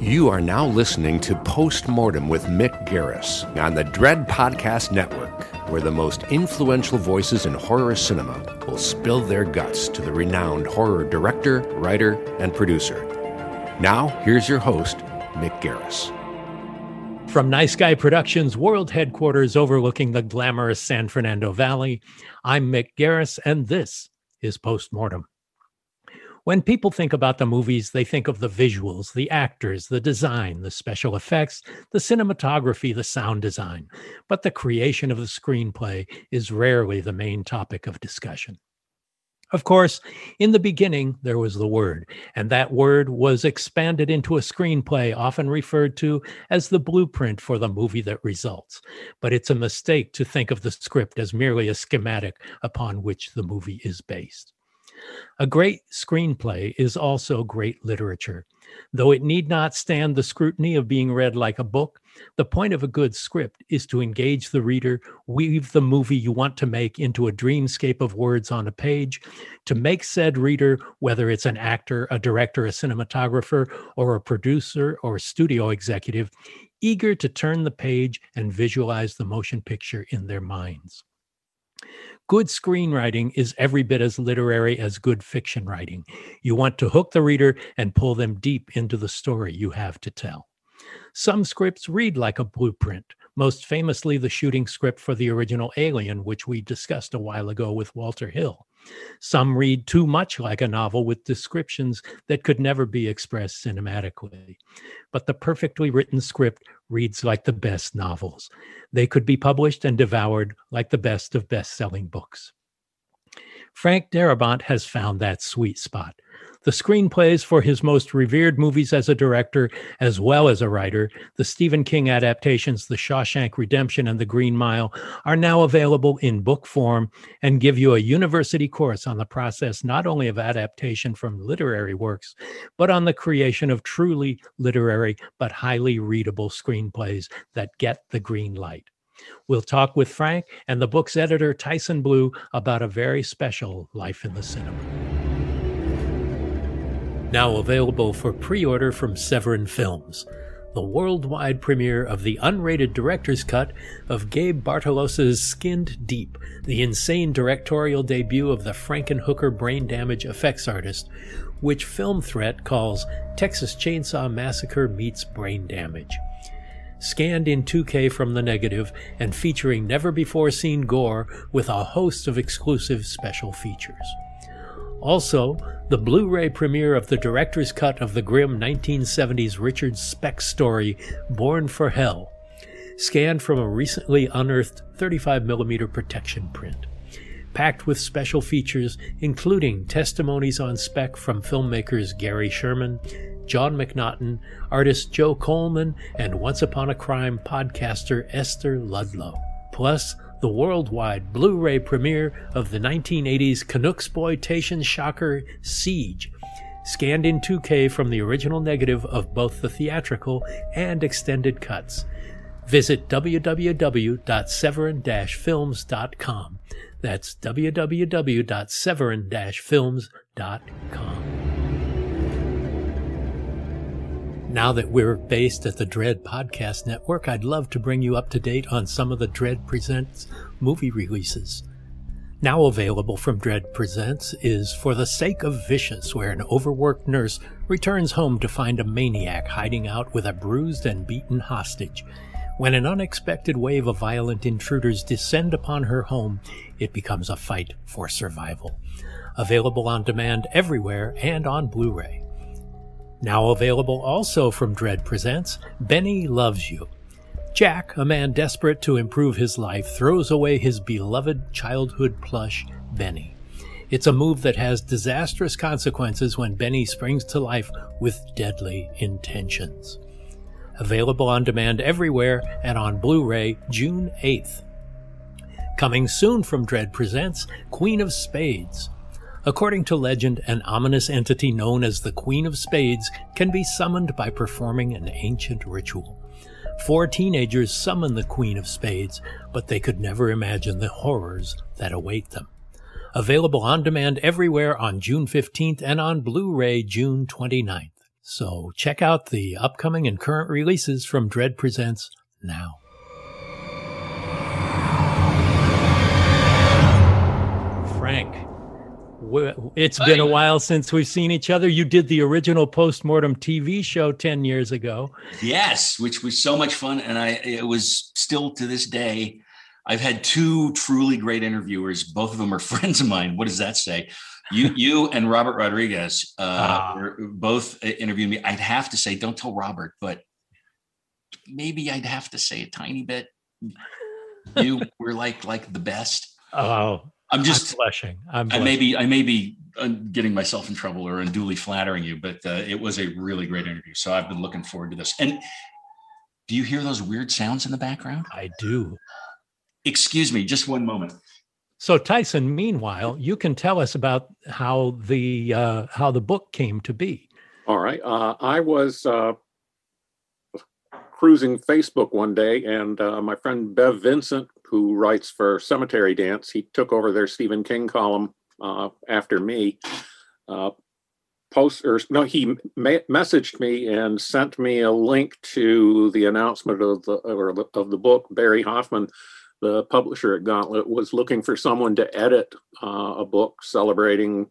You are now listening to Postmortem with Mick Garris on the Dread Podcast Network, where the most influential voices in horror cinema will spill their guts to the renowned horror director, writer, and producer. Now, here's your host, Mick Garris. From Nice Guy Productions world headquarters overlooking the glamorous San Fernando Valley, I'm Mick Garris, and this is Postmortem. When people think about the movies, they think of the visuals, the actors, the design, the special effects, the cinematography, the sound design. But the creation of the screenplay is rarely the main topic of discussion. Of course, in the beginning, there was the word, and that word was expanded into a screenplay, often referred to as the blueprint for the movie that results. But it's a mistake to think of the script as merely a schematic upon which the movie is based. A great screenplay is also great literature. Though it need not stand the scrutiny of being read like a book, the point of a good script is to engage the reader, weave the movie you want to make into a dreamscape of words on a page, to make said reader, whether it's an actor, a director, a cinematographer, or a producer or studio executive, eager to turn the page and visualize the motion picture in their minds. Good screenwriting is every bit as literary as good fiction writing. You want to hook the reader and pull them deep into the story you have to tell. Some scripts read like a blueprint, most famously the shooting script for the original Alien, which we discussed a while ago with Walter Hill. Some read too much like a novel with descriptions that could never be expressed cinematically. But the perfectly written script reads like the best novels. They could be published and devoured like the best of best selling books. Frank Darabont has found that sweet spot the screenplays for his most revered movies as a director, as well as a writer, the Stephen King adaptations, The Shawshank Redemption and The Green Mile, are now available in book form and give you a university course on the process not only of adaptation from literary works, but on the creation of truly literary but highly readable screenplays that get the green light. We'll talk with Frank and the book's editor, Tyson Blue, about a very special life in the cinema. Now available for pre order from Severin Films, the worldwide premiere of the unrated director's cut of Gabe Bartalos's Skinned Deep, the insane directorial debut of the Frankenhooker brain damage effects artist, which Film Threat calls Texas Chainsaw Massacre meets brain damage. Scanned in 2K from the negative and featuring never before seen gore with a host of exclusive special features. Also, the Blu ray premiere of the director's cut of the grim 1970s Richard Speck story, Born for Hell, scanned from a recently unearthed 35mm protection print. Packed with special features, including testimonies on Speck from filmmakers Gary Sherman, John McNaughton, artist Joe Coleman, and Once Upon a Crime podcaster Esther Ludlow. Plus, the worldwide Blu ray premiere of the 1980s Canucksploitation shocker Siege, scanned in 2K from the original negative of both the theatrical and extended cuts. Visit www.severin-films.com. That's www.severin-films.com. Now that we're based at the Dread Podcast Network, I'd love to bring you up to date on some of the Dread Presents movie releases. Now available from Dread Presents is For the Sake of Vicious, where an overworked nurse returns home to find a maniac hiding out with a bruised and beaten hostage. When an unexpected wave of violent intruders descend upon her home, it becomes a fight for survival. Available on demand everywhere and on Blu-ray. Now available also from Dread Presents, Benny Loves You. Jack, a man desperate to improve his life, throws away his beloved childhood plush, Benny. It's a move that has disastrous consequences when Benny springs to life with deadly intentions. Available on demand everywhere and on Blu ray June 8th. Coming soon from Dread Presents Queen of Spades. According to legend, an ominous entity known as the Queen of Spades can be summoned by performing an ancient ritual. Four teenagers summon the Queen of Spades, but they could never imagine the horrors that await them. Available on demand everywhere on June 15th and on Blu-ray June 29th. So check out the upcoming and current releases from Dread Presents now. It's been a while since we've seen each other. You did the original postmortem TV show 10 years ago. Yes, which was so much fun. And I it was still to this day. I've had two truly great interviewers. Both of them are friends of mine. What does that say? You, you and Robert Rodriguez uh, ah. both interviewed me. I'd have to say, don't tell Robert, but maybe I'd have to say a tiny bit. You were like like the best. Oh, I'm just I'm blushing. I'm blushing. I may be I may be getting myself in trouble or unduly flattering you, but uh, it was a really great interview. So I've been looking forward to this. And do you hear those weird sounds in the background? I do. Excuse me, just one moment. So Tyson, meanwhile, you can tell us about how the uh, how the book came to be. All right, uh, I was uh, cruising Facebook one day, and uh, my friend Bev Vincent who writes for Cemetery Dance. He took over their Stephen King column uh, after me. Uh, post or no, he ma- messaged me and sent me a link to the announcement of the or of the book. Barry Hoffman, the publisher at Gauntlet, was looking for someone to edit uh, a book celebrating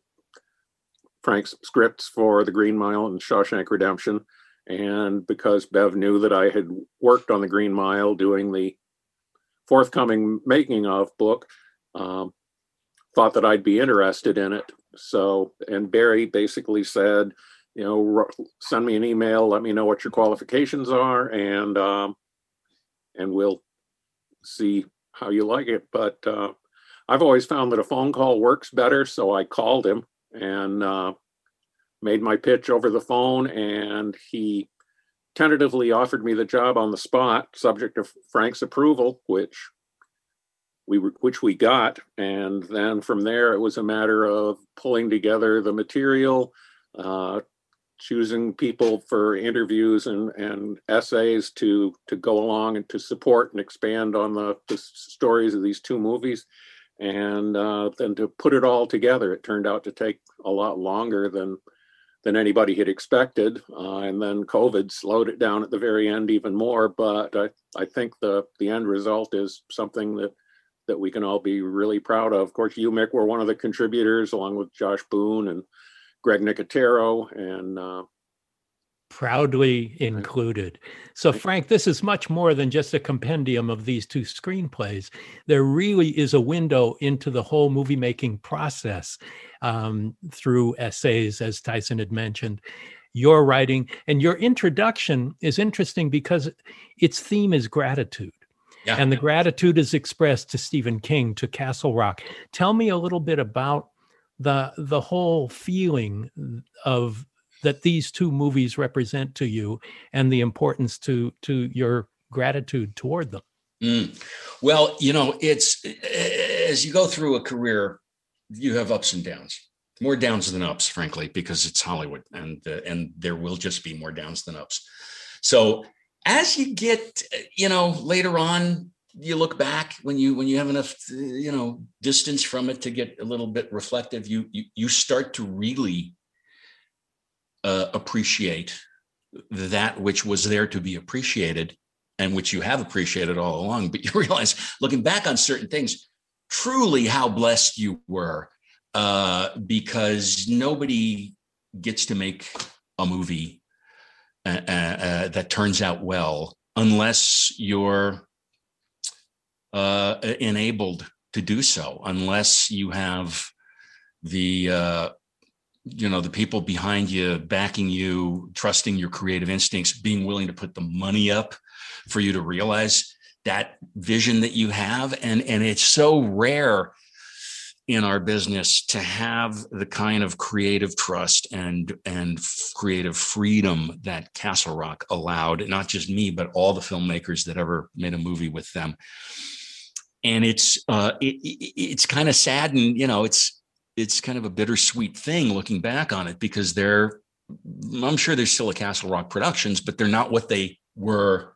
Frank's scripts for The Green Mile and Shawshank Redemption. And because Bev knew that I had worked on The Green Mile doing the forthcoming making of book um, thought that I'd be interested in it. So, and Barry basically said, you know, send me an email, let me know what your qualifications are, and um, and we'll see how you like it. But uh, I've always found that a phone call works better, so I called him and uh, made my pitch over the phone, and he tentatively offered me the job on the spot, subject to Frank's approval, which we which we got, and then from there it was a matter of pulling together the material, uh, choosing people for interviews and, and essays to to go along and to support and expand on the, the stories of these two movies, and uh, then to put it all together. It turned out to take a lot longer than than anybody had expected. Uh, and then COVID slowed it down at the very end even more. But I, I think the, the end result is something that, that we can all be really proud of. Of course, you, Mick, were one of the contributors along with Josh Boone and Greg Nicotero and uh, proudly included. So, Frank, this is much more than just a compendium of these two screenplays. There really is a window into the whole movie making process um, through essays, as Tyson had mentioned. Your writing and your introduction is interesting because its theme is gratitude. Yeah. And the gratitude is expressed to Stephen King, to Castle Rock. Tell me a little bit about the the whole feeling of that these two movies represent to you and the importance to to your gratitude toward them mm. well you know it's as you go through a career you have ups and downs more downs than ups frankly because it's hollywood and uh, and there will just be more downs than ups so as you get, you know, later on, you look back when you when you have enough, you know, distance from it to get a little bit reflective. You you, you start to really uh, appreciate that which was there to be appreciated and which you have appreciated all along. But you realize, looking back on certain things, truly how blessed you were uh, because nobody gets to make a movie uh, uh, uh that turns out well unless you're uh, enabled to do so, unless you have the uh, you know the people behind you backing you trusting your creative instincts being willing to put the money up for you to realize that vision that you have. And and it's so rare in our business to have the kind of creative trust and and creative freedom that Castle Rock allowed not just me but all the filmmakers that ever made a movie with them. And it's uh it, it, it's kind of sad and you know it's it's kind of a bittersweet thing looking back on it because they're I'm sure there's still a Castle Rock Productions but they're not what they were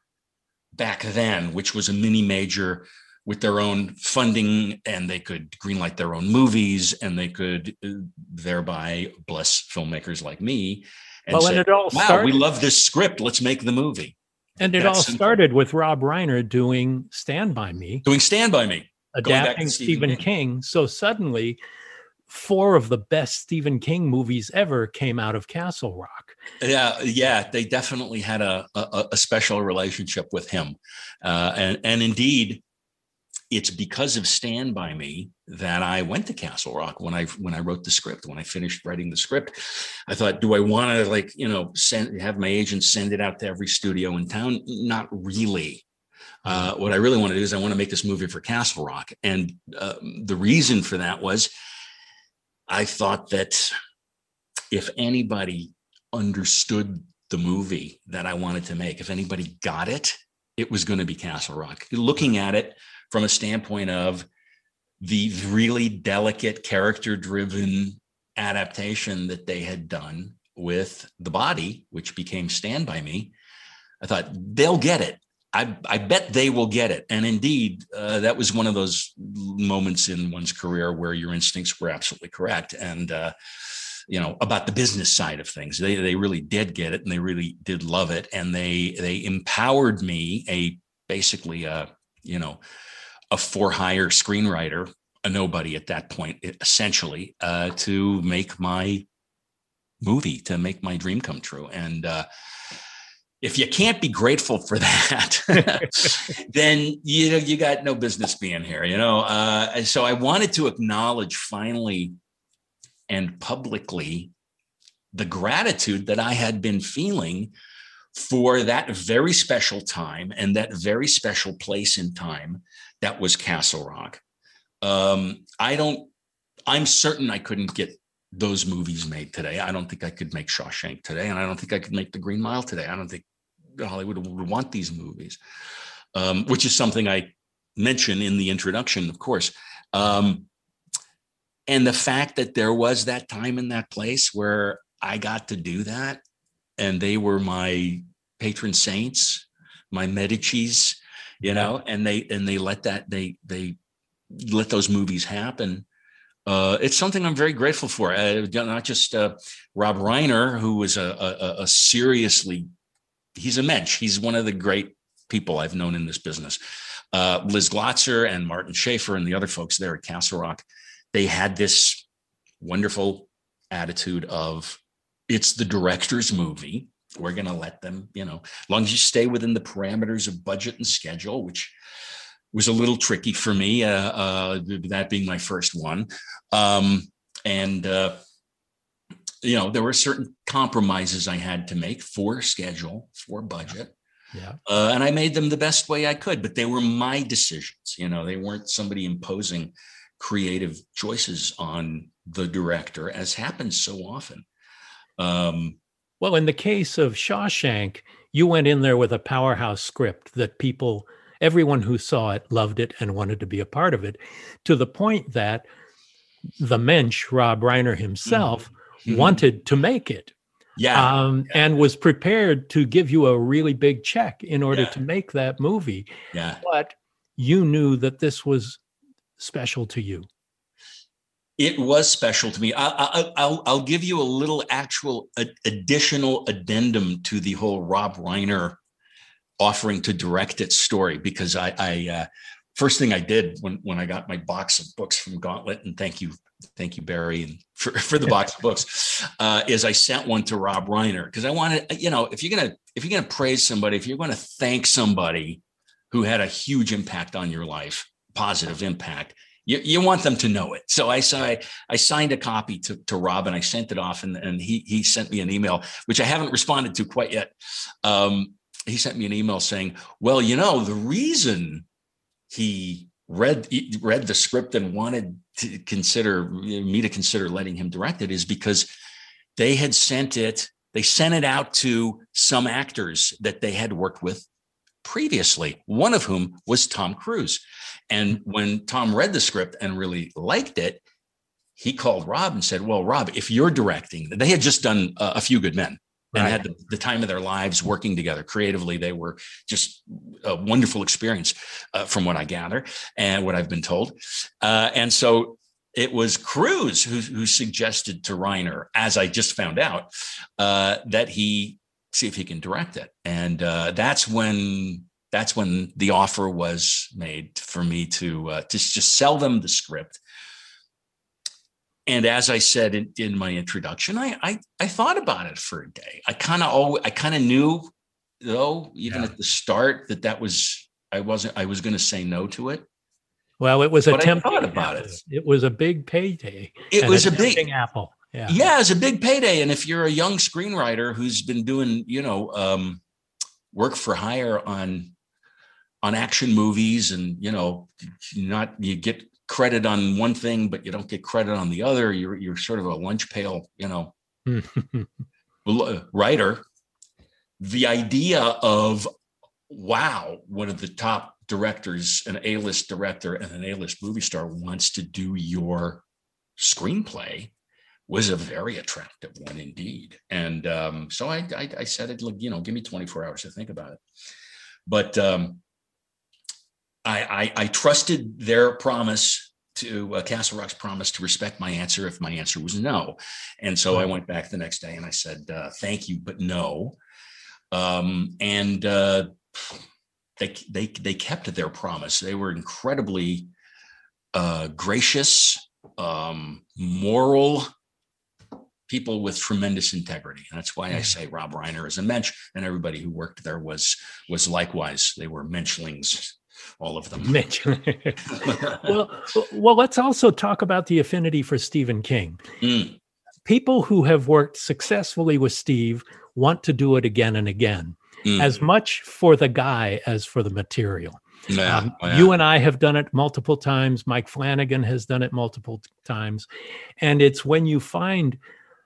back then, which was a mini major with their own funding and they could greenlight their own movies and they could uh, thereby bless filmmakers like me and well, say, and it all wow, started, we love this script. Let's make the movie. And it That's all simple. started with Rob Reiner doing Stand By Me, Doing Stand By Me. Going back to adapting Stephen Stephen King. King. So suddenly, four of the best Stephen King movies ever came out of Castle Rock. Yeah, yeah, they definitely had a a, a special relationship with him, uh, and and indeed, it's because of Stand by Me that I went to Castle Rock when I when I wrote the script. When I finished writing the script, I thought, do I want to like you know send have my agent send it out to every studio in town? Not really. Uh, what I really want to do is I want to make this movie for Castle Rock, and uh, the reason for that was I thought that if anybody understood the movie that I wanted to make, if anybody got it, it was going to be Castle Rock. Looking at it from a standpoint of the really delicate, character driven adaptation that they had done with The Body, which became Stand By Me, I thought they'll get it. I, I bet they will get it. And indeed, uh, that was one of those moments in one's career where your instincts were absolutely correct. And, uh, you know, about the business side of things, they, they really did get it and they really did love it. And they, they empowered me, a basically a, you know, a for hire screenwriter, a nobody at that point, essentially, uh, to make my movie, to make my dream come true. And, uh, if you can't be grateful for that, then you know you got no business being here. You know, uh, so I wanted to acknowledge finally and publicly the gratitude that I had been feeling for that very special time and that very special place in time that was Castle Rock. Um, I don't. I'm certain I couldn't get those movies made today. I don't think I could make Shawshank today, and I don't think I could make The Green Mile today. I don't think Hollywood would want these movies, um, which is something I mention in the introduction, of course. Um, and the fact that there was that time in that place where I got to do that, and they were my patron saints, my Medici's, you know, and they and they let that they they let those movies happen. Uh, it's something I'm very grateful for. Uh, not just uh, Rob Reiner, who was a, a, a seriously he's a mensch. He's one of the great people I've known in this business. Uh, Liz Glotzer and Martin Shafer and the other folks there at Castle Rock, they had this wonderful attitude of it's the director's movie. We're going to let them, you know, as long as you stay within the parameters of budget and schedule, which was a little tricky for me, uh, uh, that being my first one. Um, and, uh, you know, there were certain compromises I had to make for schedule, for budget. Yeah. Uh, and I made them the best way I could, but they were my decisions. You know, they weren't somebody imposing creative choices on the director, as happens so often. Um, Well, in the case of Shawshank, you went in there with a powerhouse script that people, everyone who saw it loved it and wanted to be a part of it, to the point that the mensch, Rob Reiner himself, Mhm. wanted to make it. Yeah. um, and was prepared to give you a really big check in order Yeah. to make that movie. yeah. But you knew that this was special to you. It was special to me. I, I, I'll, I'll give you a little actual a- additional addendum to the whole Rob Reiner offering to direct its story because I, I uh, first thing I did when when I got my box of books from Gauntlet, and thank you, thank you, Barry, and for, for the box of books, uh, is I sent one to Rob Reiner because I wanted, you know, if you're gonna if you're gonna praise somebody, if you're gonna thank somebody who had a huge impact on your life, positive impact, you, you want them to know it. So I I, I signed a copy to, to Rob and I sent it off and, and he he sent me an email, which I haven't responded to quite yet. Um, he sent me an email saying, well, you know, the reason he read read the script and wanted to consider me to consider letting him direct it is because they had sent it they sent it out to some actors that they had worked with previously one of whom was tom cruise. And when tom read the script and really liked it he called rob and said well rob if you're directing they had just done uh, a few good men and Right. had the, the time of their lives working together creatively they were just a wonderful experience uh, from what i gather and what i've been told uh, and so it was Cruise who, who suggested to Reiner, as I just found out, uh, that he see if he can direct it, and uh, that's when that's when the offer was made for me to uh, to just sell them the script. And as I said in, in my introduction, I, I I thought about it for a day. I kind of always I kind of knew though, even Yeah. at the start, that that was I wasn't I was going to say no to it. Well, it was a But I thought about it. It was a big payday. It was a big apple. Yeah. yeah it's a big payday and if you're a young screenwriter who's been doing you know um, work for hire on on action movies and you know not you get credit on one thing but you don't get credit on the other. You're you're sort of a lunch pail you know writer. The idea of wow one of the top directors an a-list director and an a-list movie star wants to do your screenplay was a very attractive one indeed. And um, so I, I i said it like you know give me 24 hours to think about it. But um, I, I i trusted their promise to uh, castle rock's promise to respect my answer if my answer was no and so i went back the next day and i said uh, thank you but no um, and uh, they they they kept their promise. They were incredibly uh, gracious, um, moral people with tremendous integrity. And that's why I say Rob Reiner is a mensch, and everybody who worked there was was likewise. They were menschlings, all of them. Mitch. well, well, let's also talk about the affinity for Stephen King. Mm, People who have worked successfully with Steve want to do it again and again, mm. as much for the guy as for the material. yeah, Um, yeah. You and I have done it multiple times. Mike Flanagan has done it multiple times. And it's when you find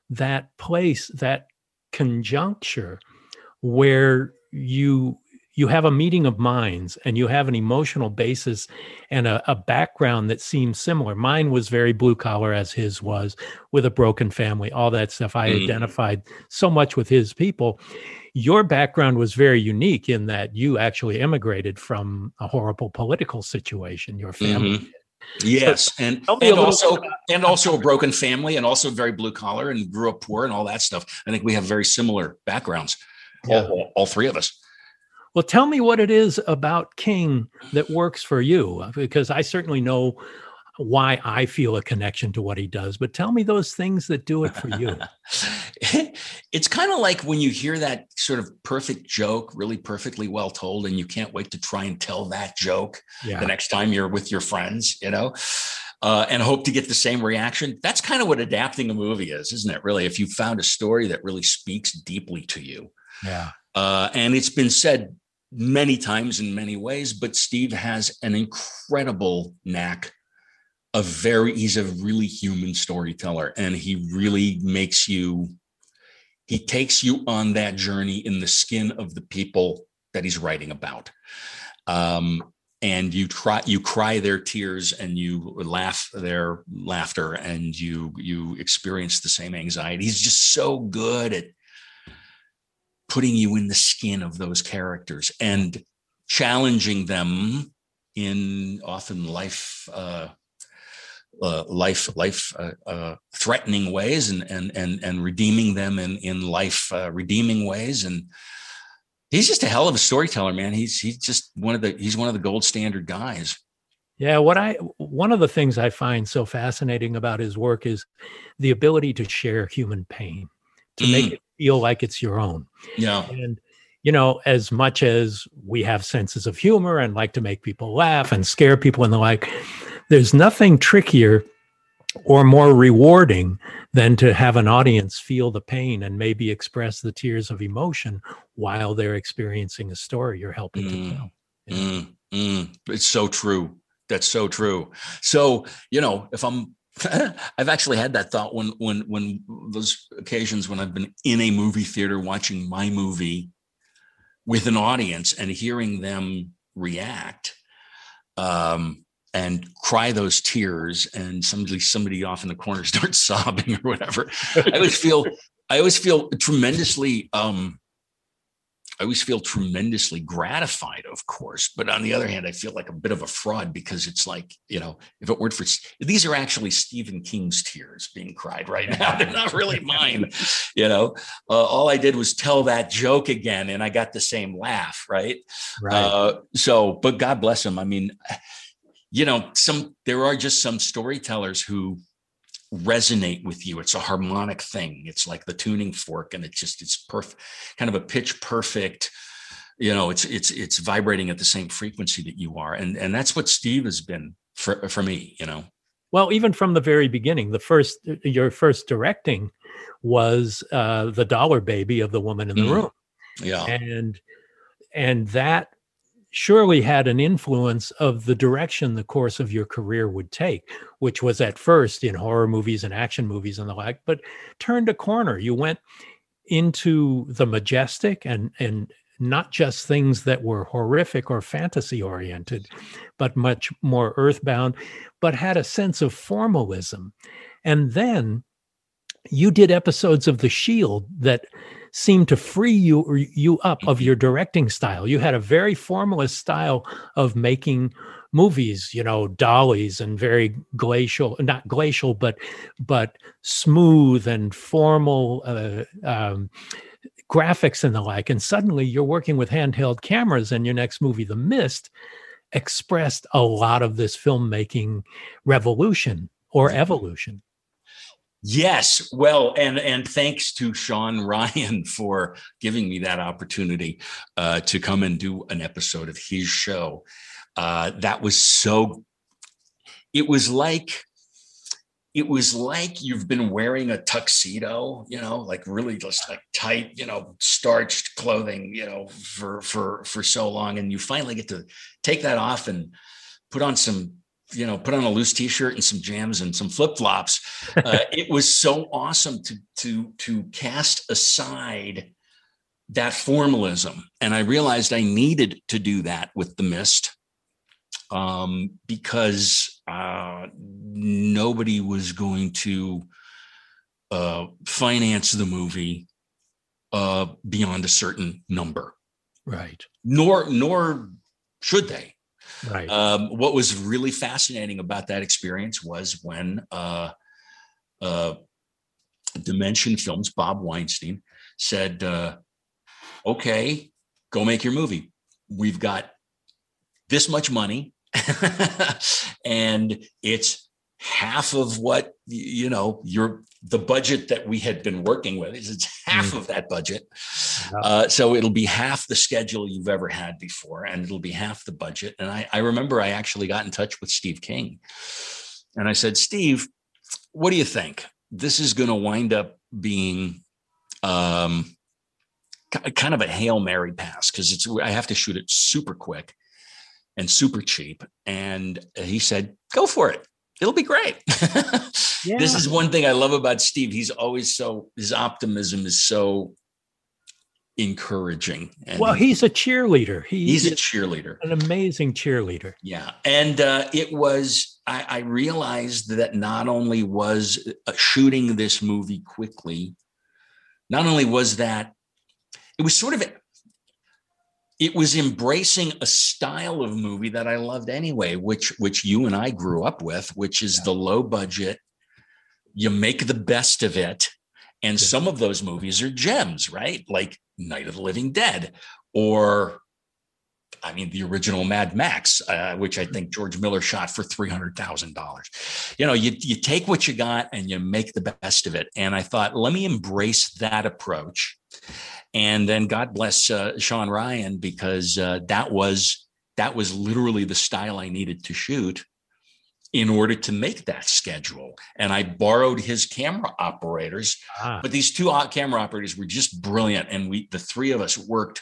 that place, that conjuncture where you you have a meeting of minds and you have an emotional basis and a, a background that seems similar. Mine was very blue collar as his was with a broken family, all that stuff. I Mhm. identified so much with his people your background was very unique in that you actually immigrated from a horrible political situation your family Mhm. Yes, and tell me a and also and also a broken family, and also very blue collar, and grew up poor, and all that stuff. I think we have very similar backgrounds, Yeah. all, all, all three of us. Well tell me what it is about king that works for you because i certainly know why i feel a connection to what he does but tell me those things that do it for you it's kind of like when you hear that sort of perfect joke, really perfectly well told, and you can't wait to try and tell that joke yeah the next time you're with your friends, you know, uh, and hope to get the same reaction. That's kind of what adapting a movie is, isn't it? Really, if you found a story that really speaks deeply to you, yeah uh, and it's been said many times in many ways, but Steve has an incredible knack. A very, he's a really human storyteller, and he really makes you, he takes you on that journey in the skin of the people that he's writing about. Um, and you try, you cry their tears, and you laugh their laughter, and you you experience the same anxiety. He's just so good at putting you in the skin of those characters and challenging them in often life uh, uh, life life uh, uh, threatening ways and and and and redeeming them in in life uh, redeeming ways. And he's just a hell of a storyteller man. He's he's just one of the he's one of the gold standard guys. Yeah what i one of the things i find so fascinating about his work is the ability to share human pain to mm. make it feel like it's your own yeah and you know as much as we have senses of humor and like to make people laugh and scare people and the like there's nothing trickier or more rewarding than to have an audience feel the pain and maybe express the tears of emotion while they're experiencing a story you're helping mm, to tell. Mm, mm. It's so true. That's so true. So, you know, if I'm I've actually had that thought when when when those occasions when I've been in a movie theater watching my movie with an audience and hearing them react. Um, and cry those tears and somebody somebody off in the corner starts sobbing or whatever i always feel i always feel tremendously um i always feel tremendously gratified of course but on the other hand i feel like a bit of a fraud because it's like you know if it weren't for these are actually stephen king's tears being cried right now. They're not really mine you know? Uh, all i did was tell that joke again and i got the same laugh right, right. Uh, so but god bless him. I mean you know, some there are just some storytellers who resonate with you. It's a harmonic thing. It's like the tuning fork, and it just it's perfect, kind of a pitch perfect. You know, it's it's it's vibrating at the same frequency that you are, and and that's what Steve has been for for me. You know. Well, even from the very beginning, the first your first directing was uh, the Dollar Baby of the Woman in the mm. Room. Yeah, and and that surely had an influence of the direction the course of your career would take, which was at first in horror movies and action movies and the like, but turned a corner. You went into the majestic and and not just things that were horrific or fantasy oriented, but much more earthbound, but had a sense of formalism. And then you did episodes of The Shield that seemed to free you you up of your directing style. You had a very formalist style of making movies, you know, dollies and very glacial, not glacial, but but smooth and formal uh, um, graphics and the like. And suddenly you're working with handheld cameras, and your next movie, The Mist, expressed a lot of this filmmaking revolution or evolution. Yes, well, and and thanks to Shawn Ryan for giving me that opportunity uh, to come and do an episode of his show. Uh, that was so. It was like, it was like you've been wearing a tuxedo, you know, like really just like tight, you know, starched clothing, you know, for for for so long, and you finally get to take that off and put on some you know, put on a loose t-shirt and some jams and some flip-flops. Uh, it was so awesome to to to cast aside that formalism. And I realized I needed to do that with the mist um, because uh, nobody was going to uh, finance the movie uh, beyond a certain number. Right. Nor nor should they. Right. Um, what was really fascinating about that experience was when uh, uh, Dimension Films, Bob Weinstein, said, uh, "Okay, go make your movie. We've got this much money, and it's half of what you know your the budget that we had been working with is it's half mm. of that budget. Uh, so it'll be half the schedule you've ever had before and it'll be half the budget. And I, I remember i actually got in touch with steve king and i said steve what do you think? This is going to wind up being um, kind of a hail mary pass because it's i have to shoot it super quick and super cheap. And he said go for it it'll be great. yeah. This is one thing I love about Steve. He's always so his optimism is so encouraging. And well, he's a cheerleader. He, he's a cheerleader. An amazing cheerleader. Yeah. And uh, it was, I, I, realized that not only was uh, shooting this movie quickly, not only was that it was sort of it was embracing a style of movie that I loved anyway, which which you and I grew up with, which is yeah. the low budget. You make the best of it, and yeah. some of those movies are gems, right? Like Night of the Living Dead, or I mean, the original Mad Max, uh, which I think George Miller shot for three hundred thousand dollars. You know, you you take what you got and you make the best of it. And I thought, let me embrace that approach. And then God bless uh, Shawn Ryan because uh, that was that was literally the style I needed to shoot in order to make that schedule. And I borrowed his camera operators, ah. but these two camera operators were just brilliant, and we the three of us worked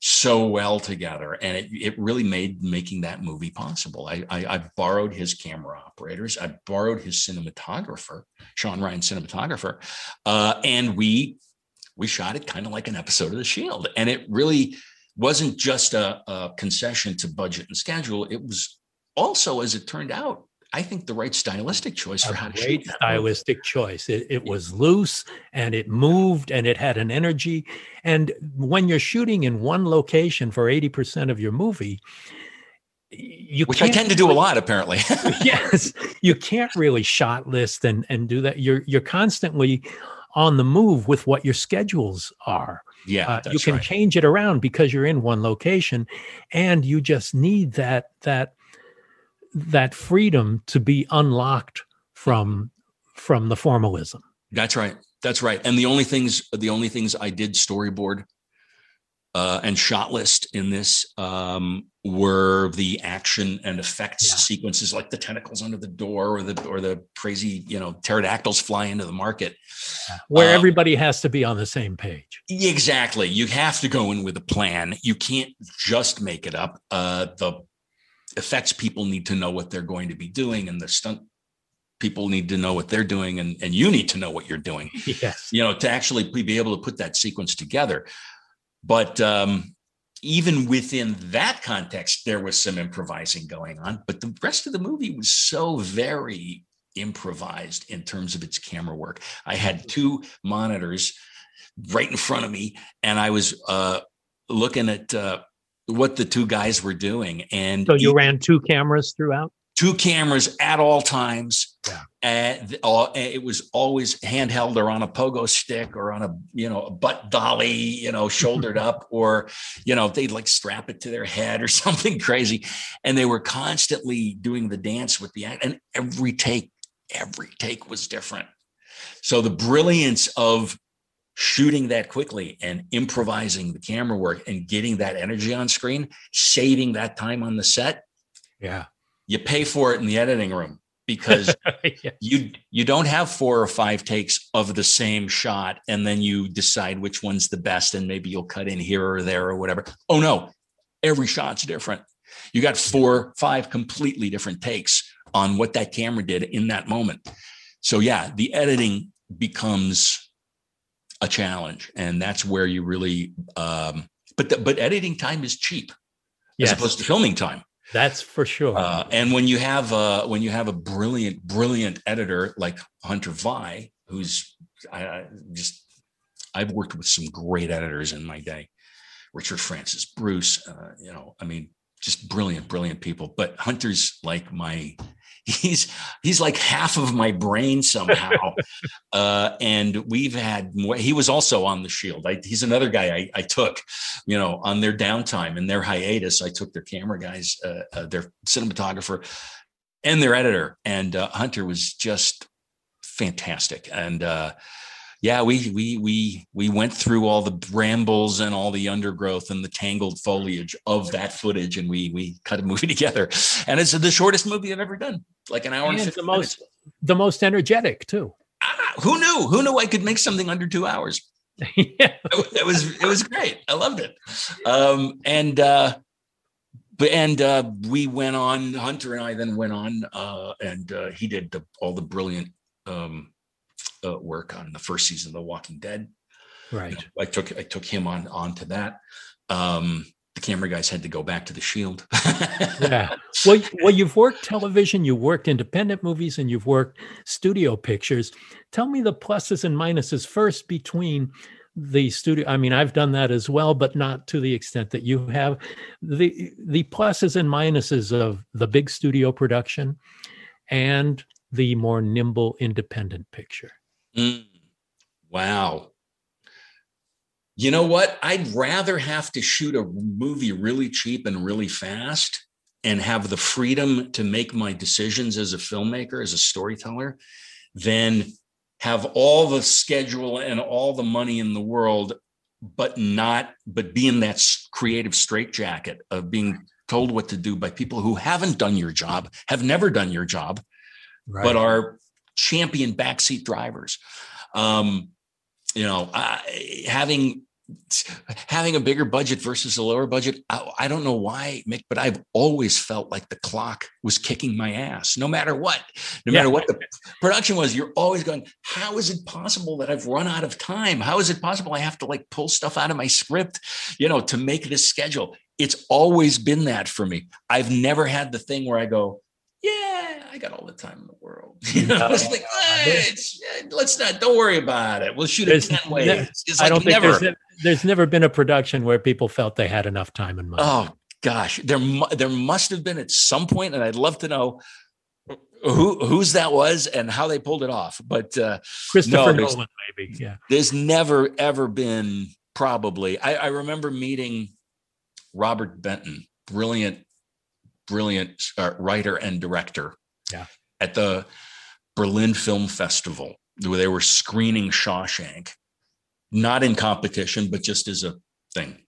so well together. And it, it really made making that movie possible. I, I, I borrowed his camera operators. I borrowed his cinematographer shawn ryan cinematographer. Uh, and we we shot it kind of like an episode of the shield and it really wasn't just a, a concession to budget and schedule it was also as it turned out I think the right stylistic choice for a how to shoot stylistic movie. choice. It, it was loose and it moved and it had an energy. And when you're shooting in one location for 80% of your movie, you which I tend to do a lot apparently. yes, you can't really shot list and and do that. You're you're constantly on the move with what your schedules are. Yeah, uh, you can right. change it around because you're in one location, and you just need that that that freedom to be unlocked from from the formalism. That's right. That's right. And the only things the only things I did storyboard uh, and shot list in this um, were the action and effects yeah. sequences, like the tentacles under the door, or the or the crazy you know pterodactyls fly into the market, where um, everybody has to be on the same page. Exactly, you have to go in with a plan. You can't just make it up. Uh, the effects people need to know what they're going to be doing and the stunt people need to know what they're doing and, and you need to know what you're doing yes you know to actually be able to put that sequence together but um, even within that context there was some improvising going on but the rest of the movie was so very improvised in terms of its camera work i had two monitors right in front of me and i was uh, looking at uh, what the two guys were doing. And so you ran two cameras throughout? Two cameras at all times. Yeah. And eh, it was always handheld or on a pogo stick or on a, you know, a butt dolly, you know, shouldered up, or, you know, they'd like strap it to their head or something crazy. And they were constantly doing the dance with the act. And every take, every take was different. So the brilliance of shooting that quickly and improvising the camera work and getting that energy on screen, saving that time on the set. Yeah. You pay for it in the editing room because yes. you you don't have four or five takes of the same shot and then you decide which one's the best and maybe you'll cut in here or there or whatever. Oh no, every shot's different. You got four, five completely different takes on what that camera did in that moment. So yeah, the editing becomes a challenge, and that's where you really. Um, but the, but editing time is cheap yes. as opposed to filming time. That's for sure. Uh, and when you have a when you have a brilliant brilliant editor like Hunter Via, who's I, I just I've worked with some great editors in my day. Richard Francis Bruce, uh, you know, I mean, just brilliant, brilliant people. But Hunter's like my he's he's like half of my brain somehow. uh, and we've had more. He was also on the Shield. I, he's another guy I, I, took, you know, on their downtime and their hiatus. I took their camera guys, uh, uh, their cinematographer, and their editor. And uh, Hunter was just fantastic. And uh, yeah, we we we we went through all the brambles and all the undergrowth and the tangled foliage of that footage, and we we cut a movie together. And it's the shortest movie I've ever done, like an hour and, and the most minutes. the most energetic too. Ah, who knew? Who knew I could make something under two hours? yeah, it, it, was it was great. I loved it. Um, and uh, but and uh, we went on. Hunter and I then went on, uh, and uh, he did the, all the brilliant um, uh, work on the first season of The Walking Dead. Right. You know, I took I took him on on to that. Um, the camera guys had to go back to the Shield. yeah. Well, well, you've worked television, you've worked independent movies, and you've worked studio pictures. Tell me the pluses and minuses first between the studio i mean i've done that as well but not to the extent that you have the the pluses and minuses of the big studio production and the more nimble independent picture Mm. Wow. You know what? I'd rather have to shoot a movie really cheap and really fast and have the freedom to make my decisions as a filmmaker, as a storyteller, than have all the schedule and all the money in the world, but not, but be in that creative straitjacket of being told what to do by people who haven't done your job, have never done your job, right but are champion backseat drivers. Um, you know, having having a bigger budget versus a lower budget, I, I don't know why, Mick, but I've always felt like the clock was kicking my ass, no matter what, no Yeah. matter what the production was. You're always going, how is it possible that I've run out of time? How is it possible I have to like pull stuff out of my script, you know, to make this schedule? It's always been that for me. I've never had the thing where I go, I got all the time in the world. You know, it's like, "Eh, it's, eh, let's not, don't worry about it. We'll shoot it There's 10 ne- ways. It's i like don't think never. there's, there's never been a production where people felt they had enough time and money Oh gosh, there there must have been at some point, and I'd love to know who whose that was and how they pulled it off. But uh, christopher no, nolan maybe yeah there's never ever been probably. I, I remember meeting Robert Benton, brilliant, brilliant uh, writer and director. Yeah. At the Berlin Film Festival, where they were screening Shawshank, not in competition, but just as a thing.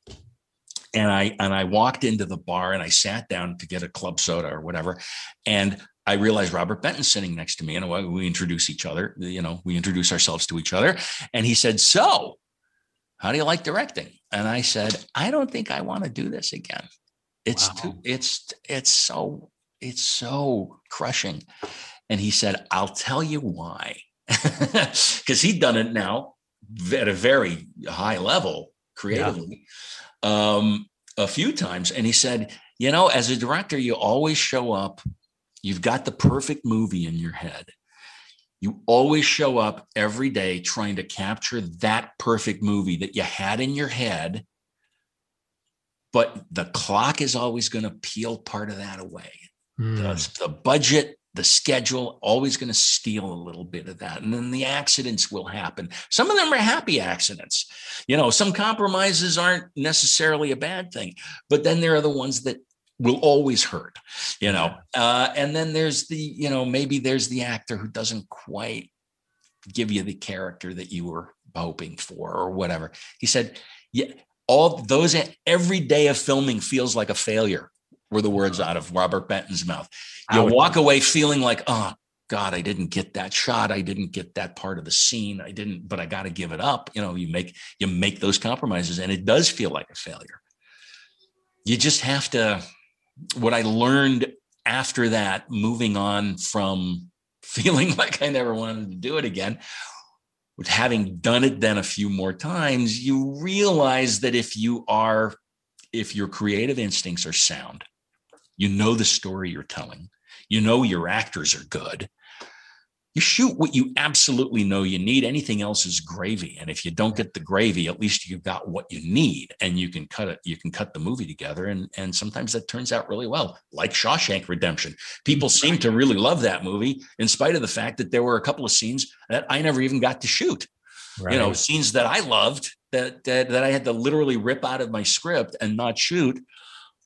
And I and I walked into the bar and I sat down to get a club soda or whatever, and I realized Robert Benton's sitting next to me, and we- we introduce each other. You know, we introduce ourselves to each other, and he said, "So, how do you like directing?" And I said, "I don't think I want to do this again. It's Wow. too. It's it's so it's so crushing." And he said, "I'll tell you why." Because he'd done it now at a very high level creatively um, a few times. And he said, You know, as a director, you always show up, you've got the perfect movie in your head. You always show up every day trying to capture that perfect movie that you had in your head. But the clock is always going to peel part of that away Hmm. the, the budget, the schedule, always going to steal a little bit of that. And then the accidents will happen. Some of them are happy accidents. You know, some compromises aren't necessarily a bad thing, but then there are the ones that will always hurt, you know. Uh, and then there's the, you know, maybe there's the actor who doesn't quite give you the character that you were hoping for or whatever. He said, yeah, all those every day of filming feels like a failure were the words out of Robert Benton's mouth. You walk away feeling like, oh God, I didn't get that shot. I didn't get that part of the scene. I didn't, but I got to give it up. You know, you make you make those compromises, and it does feel like a failure. You just have to. What I learned after that, moving on from feeling like I never wanted to do it again, with having done it then a few more times, you realize that if you are, if your creative instincts are sound, you know the story you're telling, you know your actors are good. You shoot what you absolutely know you need. Anything else is gravy. And if you don't get the gravy, at least you've got what you need and you can cut it, you can cut the movie together. And, and sometimes that turns out really well, like Shawshank Redemption. People seem to really love that movie, in spite of the fact that there were a couple of scenes that I never even got to shoot you know scenes that i loved that, that that i had to literally rip out of my script and not shoot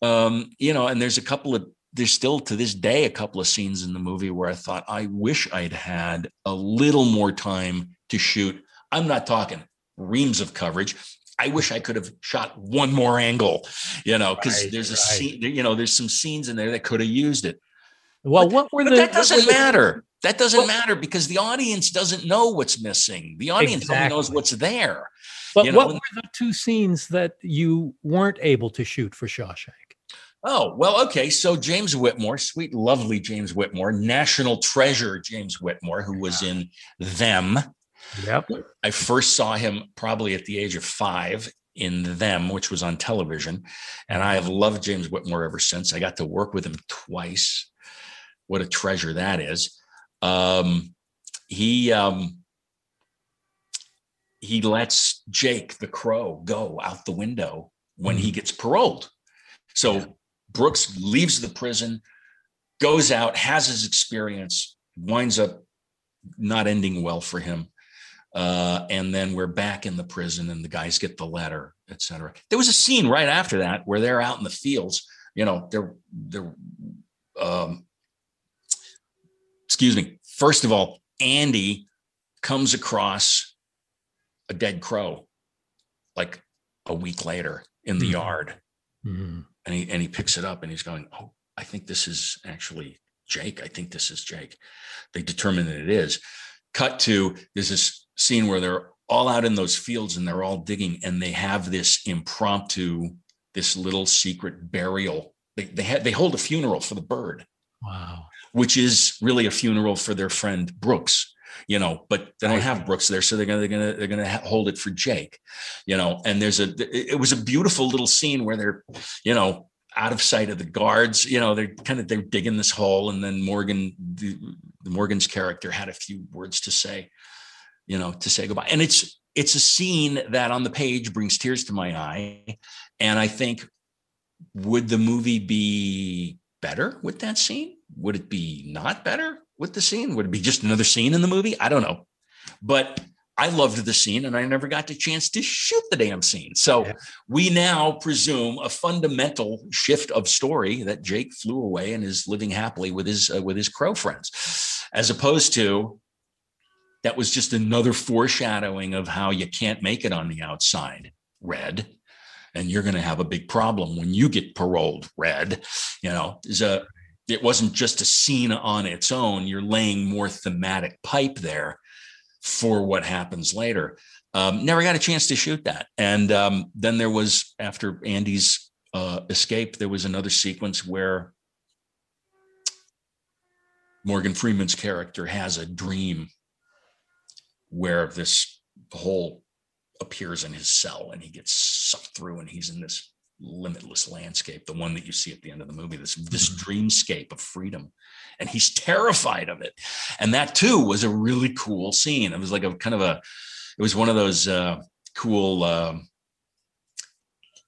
um you know and there's a couple of there's still to this day a couple of scenes in the movie where i thought i wish i'd had a little more time to shoot i'm not talking reams of coverage i wish i could have shot one more angle you know because Right, there's a right. scene you know there's some scenes in there that could have used it well what were but the that doesn't the- matter. That doesn't Well- matter because the audience doesn't know what's missing. The audience only knows what's there. but you know, what were the two scenes that you weren't able to shoot for shawshank Oh, well, okay. So James Whitmore, sweet, lovely James Whitmore, national treasure James Whitmore, who was in Them. yep I first saw him probably at the age of five in Them, which was on television. And I have loved James Whitmore ever since. I got to work with him twice. What a treasure that is. Um, he um, he lets Jake the crow go out the window when he gets paroled. So Brooks leaves the prison, goes out, has his experience, winds up not ending well for him. Uh, and then we're back in the prison and the guys get the letter, etc. There was a scene right after that where they're out in the fields, you know, they're they're um excuse me. First of all, Andy comes across a dead crow like a week later in the Mhm. yard Mhm. And he and he picks it up and he's going, "Oh, I think this is actually Jake. I think this is Jake." They determine that it is. Cut to there's this scene where they're all out in those fields and they're all digging and they have this impromptu, this little secret burial. They they had they hold a funeral for the bird, Wow. which is really a funeral for their friend Brooks. You know, but they don't have Brooks there, so they're gonna they're gonna they're gonna hold it for Jake. You know, and there's a it was a beautiful little scene where they're you know out of sight of the guards you know they're kind of they're digging this hole and then morgan the morgan's character had a few words to say you know to say goodbye. And it's it's a scene that on the page brings tears to my eye and i think would the movie be better with that scene? Would it be not better with the scene would it be just another scene in the movie i don't know but i loved the scene and i never got the chance to shoot the damn scene so Yeah. we now presume a fundamental shift of story that Jake flew away and is living happily with his uh, with his crow friends, as opposed to that was just another foreshadowing of how you can't make it on the outside, Red, and you're going to have a big problem when you get paroled, Red. You know, is a it wasn't just a scene on its own. You're laying more thematic pipe there for what happens later. Um, never got a chance to shoot that. And um, then there was after Andy's uh, escape, there was another sequence where Morgan Freeman's character has a dream where this hole appears in his cell and he gets sucked through and he's in this limitless landscape the one that you see at the end of the movie this this dreamscape of freedom and he's terrified of it and that too was a really cool scene it was like a kind of a it was one of those uh, cool, um,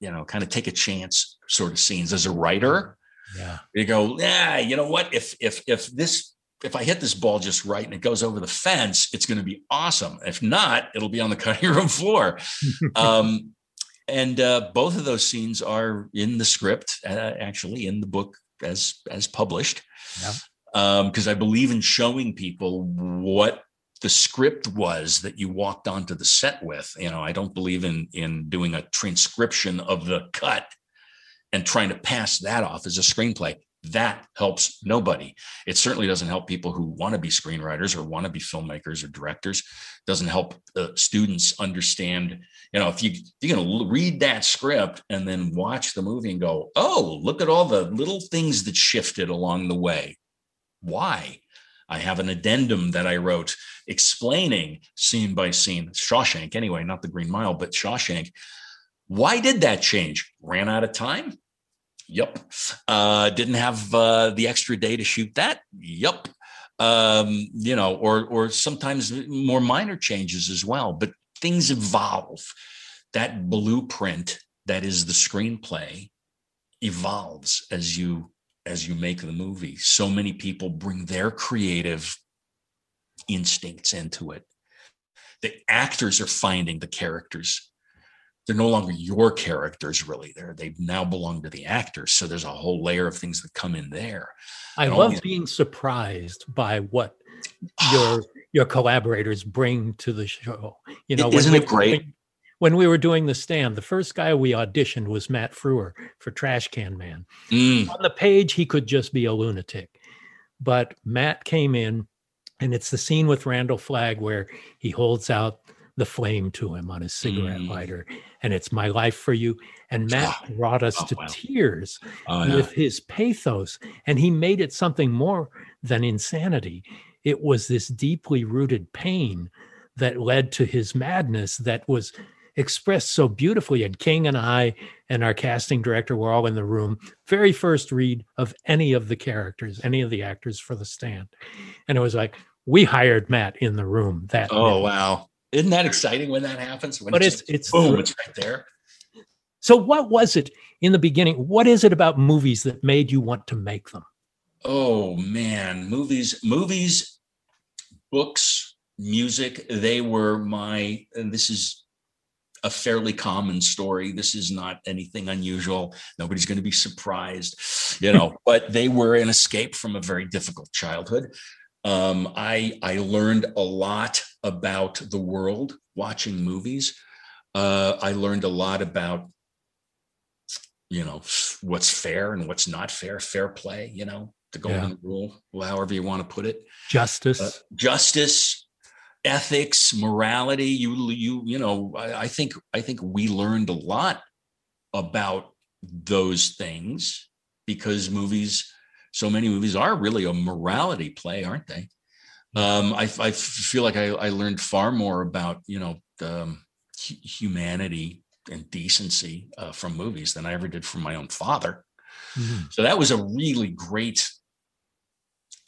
you know, kind of take a chance sort of scenes. As a writer, Yeah. you go, yeah, you know what? If if if this if I hit this ball just right and it goes over the fence, it's going to be awesome. If not, it'll be on the cutting room floor. um, and uh, both of those scenes are in the script, uh, actually in the book as as published. Yeah. Because I believe in showing people what the script was that you walked onto the set with. You know, I don't believe in in doing a transcription of the cut and trying to pass that off as a screenplay. That helps nobody. It certainly doesn't help people who want to be screenwriters or want to be filmmakers or directors. Doesn't help uh, students understand. You know, if you you're going to read that script and then watch the movie and go, "Oh, look at all the little things that shifted along the way." Why? I have an addendum that I wrote explaining scene by scene, Shawshank anyway, not the Green Mile, but Shawshank. Why did that change? Ran out of time? Yep. Uh, didn't have uh, the extra day to shoot that? Yep. Um, you know, or or sometimes more minor changes as well, but things evolve. That blueprint that is the screenplay evolves as you as you make the movie. So many people bring their creative instincts into it. The actors are finding the characters. They're no longer your characters, really. They're they now belong to the actors. So there's a whole layer of things that come in there. I And love always- being surprised by what your your collaborators bring to the show. You know, when Isn't we it great? doing- When we were doing the stand, the first guy we auditioned was Matt Frewer for Trash Can Man. Mm, On the page, he could just be a lunatic, but Matt came in, and it's the scene with Randall Flagg where he holds out the flame to him on his cigarette Mm. lighter, and it's my life for you. And Matt Ah, brought us oh, to wow. tears oh, yeah. with his pathos and he made it something more than insanity it was this deeply rooted pain that led to his madness that was expressed so beautifully and king and i and our casting director were all in the room very first read of any of the characters any of the actors for the stand and it was like we hired matt in the room that Oh minute. wow. Isn't that exciting when that happens? When but it it's it's boom, it's right there. so what was it in the beginning? What is it about movies that made you want to make them? Oh man, movies, movies, books, music, they were my and this is a fairly common story. This is not anything unusual. Nobody's going to be surprised, you know, but they were an escape from a very difficult childhood. Um, I I learned a lot about the world watching movies. Uh, I learned a lot about you know what's fair and what's not fair, fair play. You know, the golden rule, however you want to put it. Justice. Uh, justice, ethics, morality. You you you know, I, I think I think we learned a lot about those things because movies, so many movies are really a morality play, aren't they? Um, I, I feel like I, I learned far more about you know um, hu- humanity and decency uh, from movies than I ever did from my own father. Mhm. So that was a really great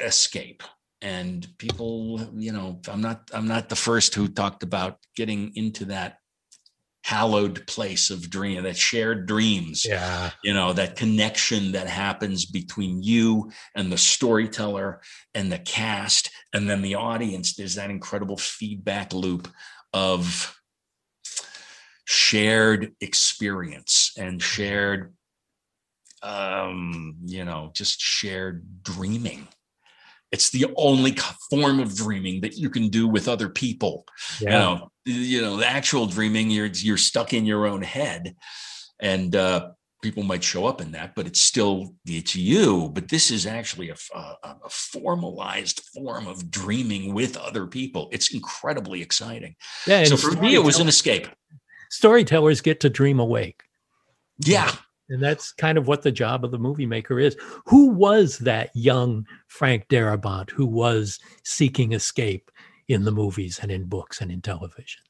escape. And people, you know, I'm not I'm not the first who talked about getting into that hallowed place of dream, that shared dreams, Yeah. you know, that connection that happens between you and the storyteller and the cast and then the audience. There's that incredible feedback loop of shared experience and shared um you know just shared dreaming it's the only form of dreaming that you can do with other people Yeah. you know you know the actual dreaming you're you're stuck in your own head and uh people might show up in that but it's still it's you but this is actually a a formalized form of dreaming with other people it's incredibly exciting yeah. so for me it was an escape storytellers get to dream awake. yeah And that's kind of what the job of the movie maker is. Who was that young Frank Darabont who was seeking escape in the movies and in books and in television?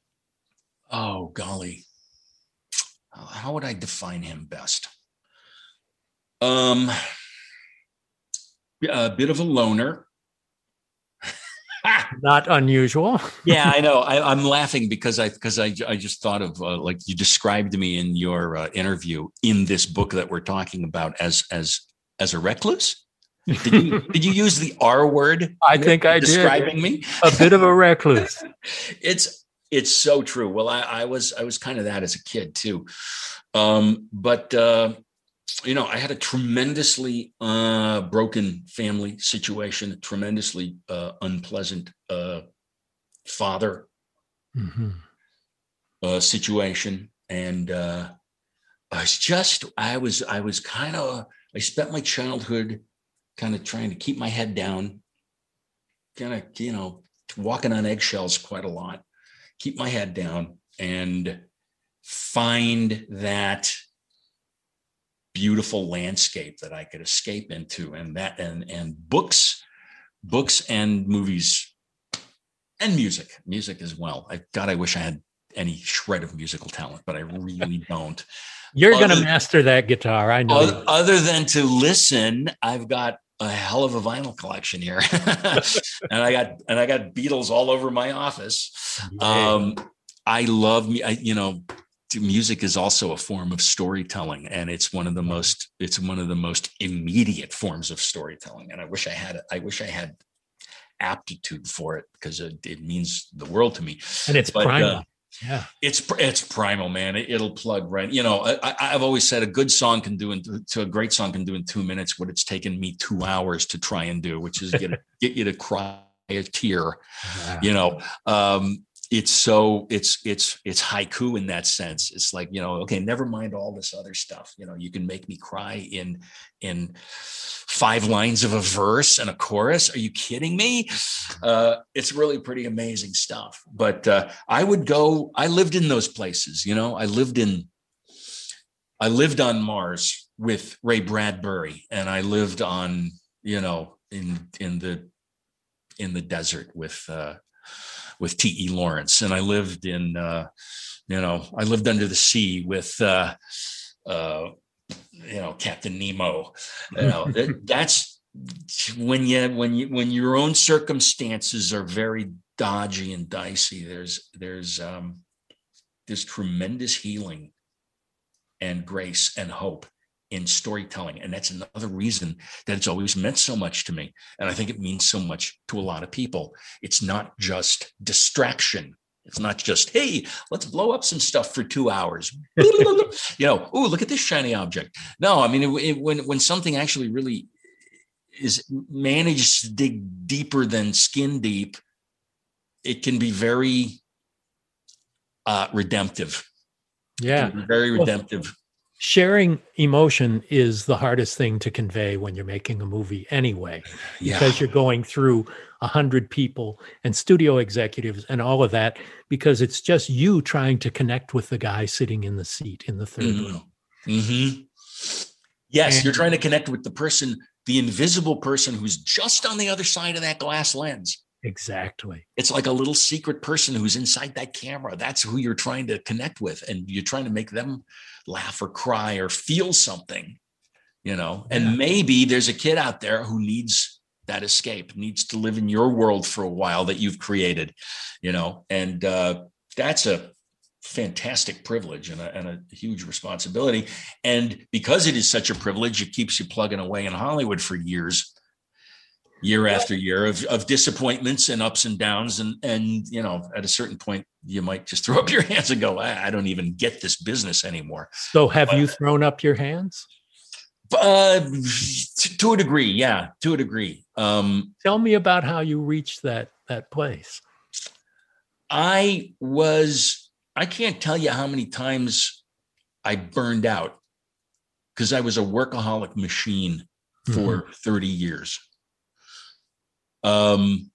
Oh, golly. How- would I define him best? Um, a bit of a loner. Not unusual. yeah, I know. I, I'm laughing because I because I I just thought of uh, like you described me in your uh, interview in this book that we're talking about as as as a recluse. Did you did you use the R word? I think I did. describing me. A bit of a recluse. it's it's so true well I, I was i was kind of that as a kid too um but uh you know i had a tremendously uh broken family situation a tremendously uh unpleasant uh father Mhm. uh situation and uh i was just i was i was kind of i spent my childhood kind of trying to keep my head down kind of you know walking on eggshells quite a lot keep my head down and find that beautiful landscape that I could escape into and that and and books books and movies and music. Music as well. I God I wish I had any shred of musical talent but I really don't. You're going to master that guitar. I know. Other than to listen I've got a hell of a vinyl collection here. And I got and I got Beatles all over my office. Um i love me I, you know music is also a form of storytelling and it's one of the most it's one of the most immediate forms of storytelling and i wish i had i wish i had aptitude for it because it, it means the world to me and it's but, uh, primal. yeah. it's it's primal man it, it'll plug right you know I, I- i've always said a good song can do in to a great song can do in two minutes what it's taken me two hours to try and do which is get get you to cry a tear Yeah. you know um it's so it's it's it's haiku in that sense. It's like you know okay never mind all this other stuff. You know you can make me cry in in five lines of a verse and a chorus. Are you kidding me? Uh it's really pretty amazing stuff. But uh i would go i lived in those places you know? I lived in i lived on mars with ray bradbury and i lived on you know in in the in the desert with uh with T.E. Lawrence, and I lived in, uh, you know, I lived under the sea with, uh, uh, you know, Captain Nemo. You know, that, that's when you when you when your own circumstances are very dodgy and dicey, there's there's um, there's tremendous healing and grace and hope in storytelling. And that's another reason that it's always meant so much to me. And I think it means so much to a lot of people. It's not just distraction. It's not just, hey, let's blow up some stuff for two hours. you know, oh, look at this shiny object. No, I mean, it, it, when when something actually really is managed to dig deeper than skin deep, it can be very uh, redemptive. Yeah, very redemptive. Well, sharing emotion is the hardest thing to convey when you're making a movie anyway yeah. because you're going through a hundred people and studio executives and all of that because it's just you trying to connect with the guy sitting in the seat in the 3rd mm-hmm. row mm-hmm. yes and, you're trying to connect with the person the invisible person who's just on the other side of that glass lens Exactly. It's like a little secret person who's inside that camera. That's who you're trying to connect with. And you're trying to make them laugh or cry or feel something, you know. And yeah. maybe there's a kid out there who needs that escape, needs to live in your world for a while that you've created, you know. And uh, that's a fantastic privilege and a, and a huge responsibility. And because it is such a privilege, it keeps you plugging away in Hollywood for years year after year of, of disappointments and ups and downs. And and you know at a certain point you might just throw up your hands and go i, I don't even get this business anymore. So have but, you thrown up your hands? Uh, to, to, a degree yeah to a degree. Um, tell me about how you reached that that place. I was i can't tell you how many times i burned out because i was a workaholic machine for mm-hmm. 30 years um,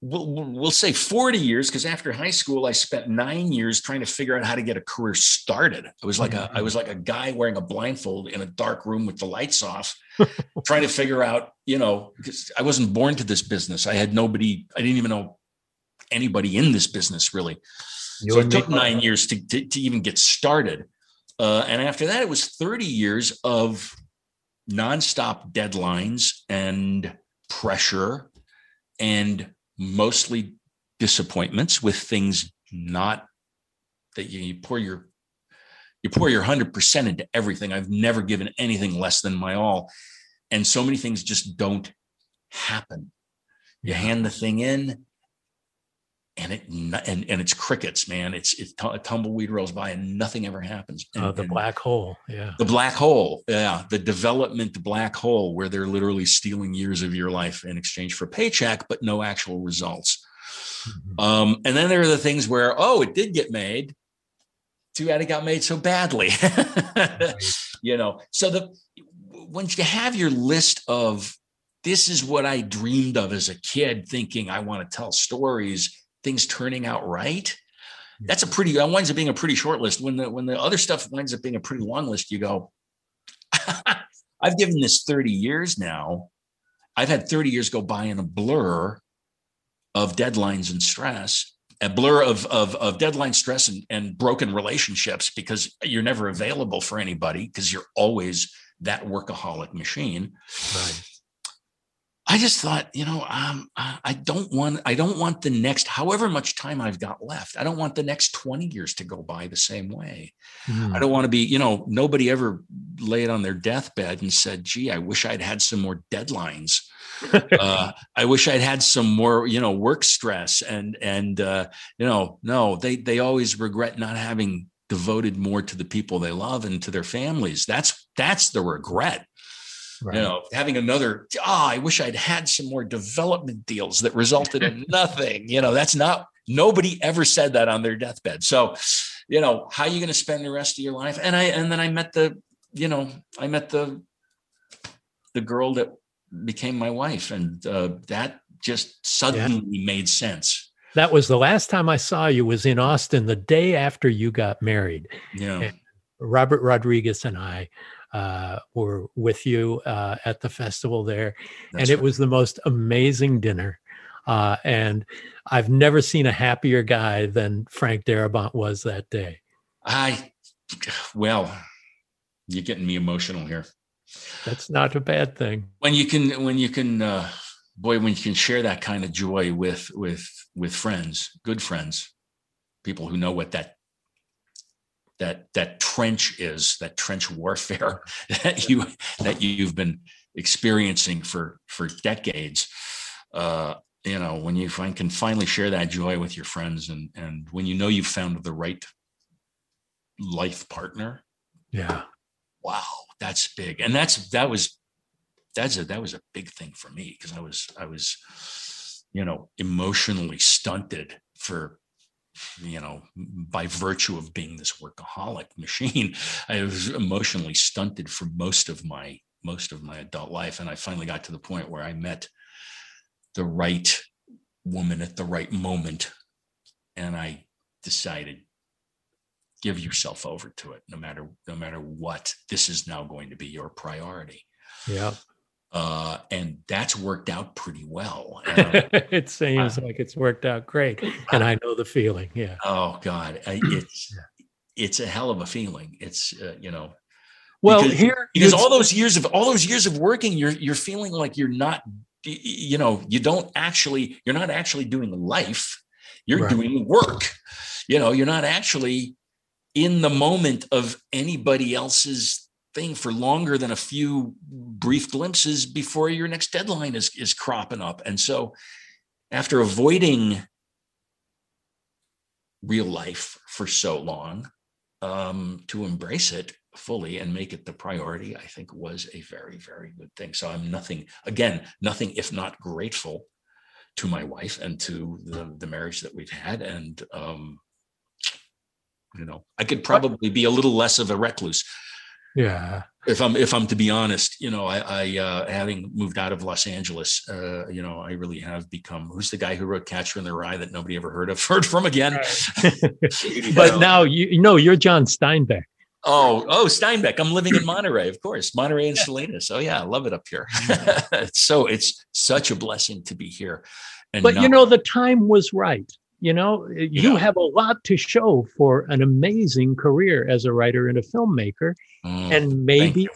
we'll, we'll say 40 years because after high school i spent nine years trying to figure out how to get a career started. I was like a i was like a guy wearing a blindfold in a dark room with the lights off trying to figure out you know because i wasn't born to this business. I had nobody i didn't even know anybody in this business really. You so it took nine years to, to, to, even get started. Uh, and after that it was 30 years of nonstop deadlines and pressure and mostly disappointments with things not that you, you pour your you pour your 100% into everything. I've never given anything less than my all. And so many things just don't happen. You hand the thing in and it and, and it's crickets, man. It's it's a tumbleweed rolls by and nothing ever happens. And, oh, the black hole, yeah. The black hole, yeah. The development black hole where they're literally stealing years of your life in exchange for paycheck, but no actual results. Mm-hmm. Um, and then there are the things where, oh, it did get made. Too bad it got made so badly. You know, so the once you have your list of this is what I dreamed of as a kid, thinking I want to tell stories things turning out right that's a pretty that winds up being a pretty short list. When the when the other stuff winds up being a pretty long list you go i've given this 30 years now. I've had 30 years go by in a blur of deadlines and stress a blur of of, of deadline stress and, and broken relationships because you're never available for anybody because you're always that workaholic machine. Right I just thought, you know, um, I don't want, I don't want the next, however much time I've got left. I don't want the next 20 years to go by the same way. Mm. I don't want to be, you know, nobody ever laid on their deathbed and said, gee, I wish I'd had some more deadlines. uh, I wish I'd had some more, you know, work stress and, and, uh, you know, no, they, they always regret not having devoted more to the people they love and to their families. That's, that's the regret Right. You know, having another, oh, I wish I'd had some more development deals that resulted in nothing. You know, that's not, nobody ever said that on their deathbed. So, you know, how are you going to spend the rest of your life? And I, and then I met the, you know, I met the, the girl that became my wife. And uh, that just suddenly yeah. made sense. That was the last time I saw you was in Austin the day after you got married. Yeah. And Robert Rodriguez and I uh, were with you uh, at the festival there, That's and it right. was the most amazing dinner. Uh, and I've never seen a happier guy than Frank Darabont was that day. I, well, you're getting me emotional here. That's not a bad thing. When you can, when you can, uh, boy, when you can share that kind of joy with with with friends, good friends, people who know what that that that trench is, that trench warfare that you that you've been experiencing for for decades. Uh, you know, when you find, can finally share that joy with your friends, and and when you know you've found the right life partner. Yeah. Wow, that's big, and that's that was that's a that was a big thing for me because I was I was you know emotionally stunted for you know by virtue of being this workaholic machine i was emotionally stunted for most of my most of my adult life. And i finally got to the point where i met the right woman at the right moment. And i decided give yourself over to it no matter no matter what. This is now going to be your priority. Yeah uh, and that's worked out pretty well. Uh, it seems like it's worked out great, and I know the feeling. Yeah. Oh God, I, it's it's a hell of a feeling. It's uh, you know. Well, because, here because all those years of all those years of working, you're you're feeling like you're not, you know, you don't actually, you're not actually doing life. You're right. doing work. You know, you're not actually in the moment of anybody else's thing for longer than a few brief glimpses before your next deadline is, is cropping up. And so after avoiding real life for so long, um, to embrace it fully and make it the priority, I think was a very, very good thing. So I'm nothing, again, nothing if not grateful to my wife and to the, the marriage that we've had. And, um, you know, I could probably be a little less of a recluse yeah. If I'm if I'm to be honest, you know, I, I uh, having moved out of Los Angeles, uh, you know, I really have become. Who's the guy who wrote Catcher in the Rye that nobody ever heard of? Heard from again. but know. now you, you know you're John Steinbeck. Oh, oh, Steinbeck. I'm living in Monterey, of course. Monterey and Salinas. Oh yeah, I love it up here. it's so it's such a blessing to be here. And but not- you know, the time was right. You know, you yeah. have a lot to show for an amazing career as a writer and a filmmaker. Mm, and maybe, you.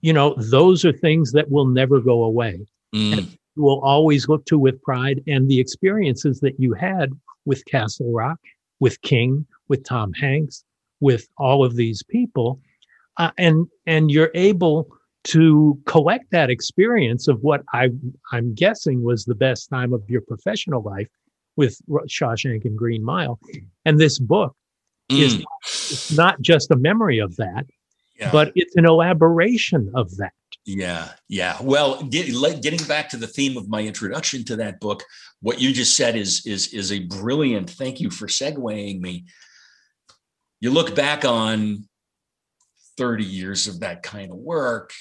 you. know, those are things that will never go away. Mm. And you will always look to with pride and the experiences that you had with Castle Rock, with King, with Tom Hanks, with all of these people. Uh, and and you're able to collect that experience of what I I'm guessing was the best time of your professional life with Shawshank and Green Mile. And this book mm. is it's not just a memory of that, yeah. but it's an elaboration of that. Yeah, yeah. Well, get, getting back to the theme of my introduction to that book, what you just said is is is a brilliant. Thank you for segueing me. You look back on 30 years of that kind of work.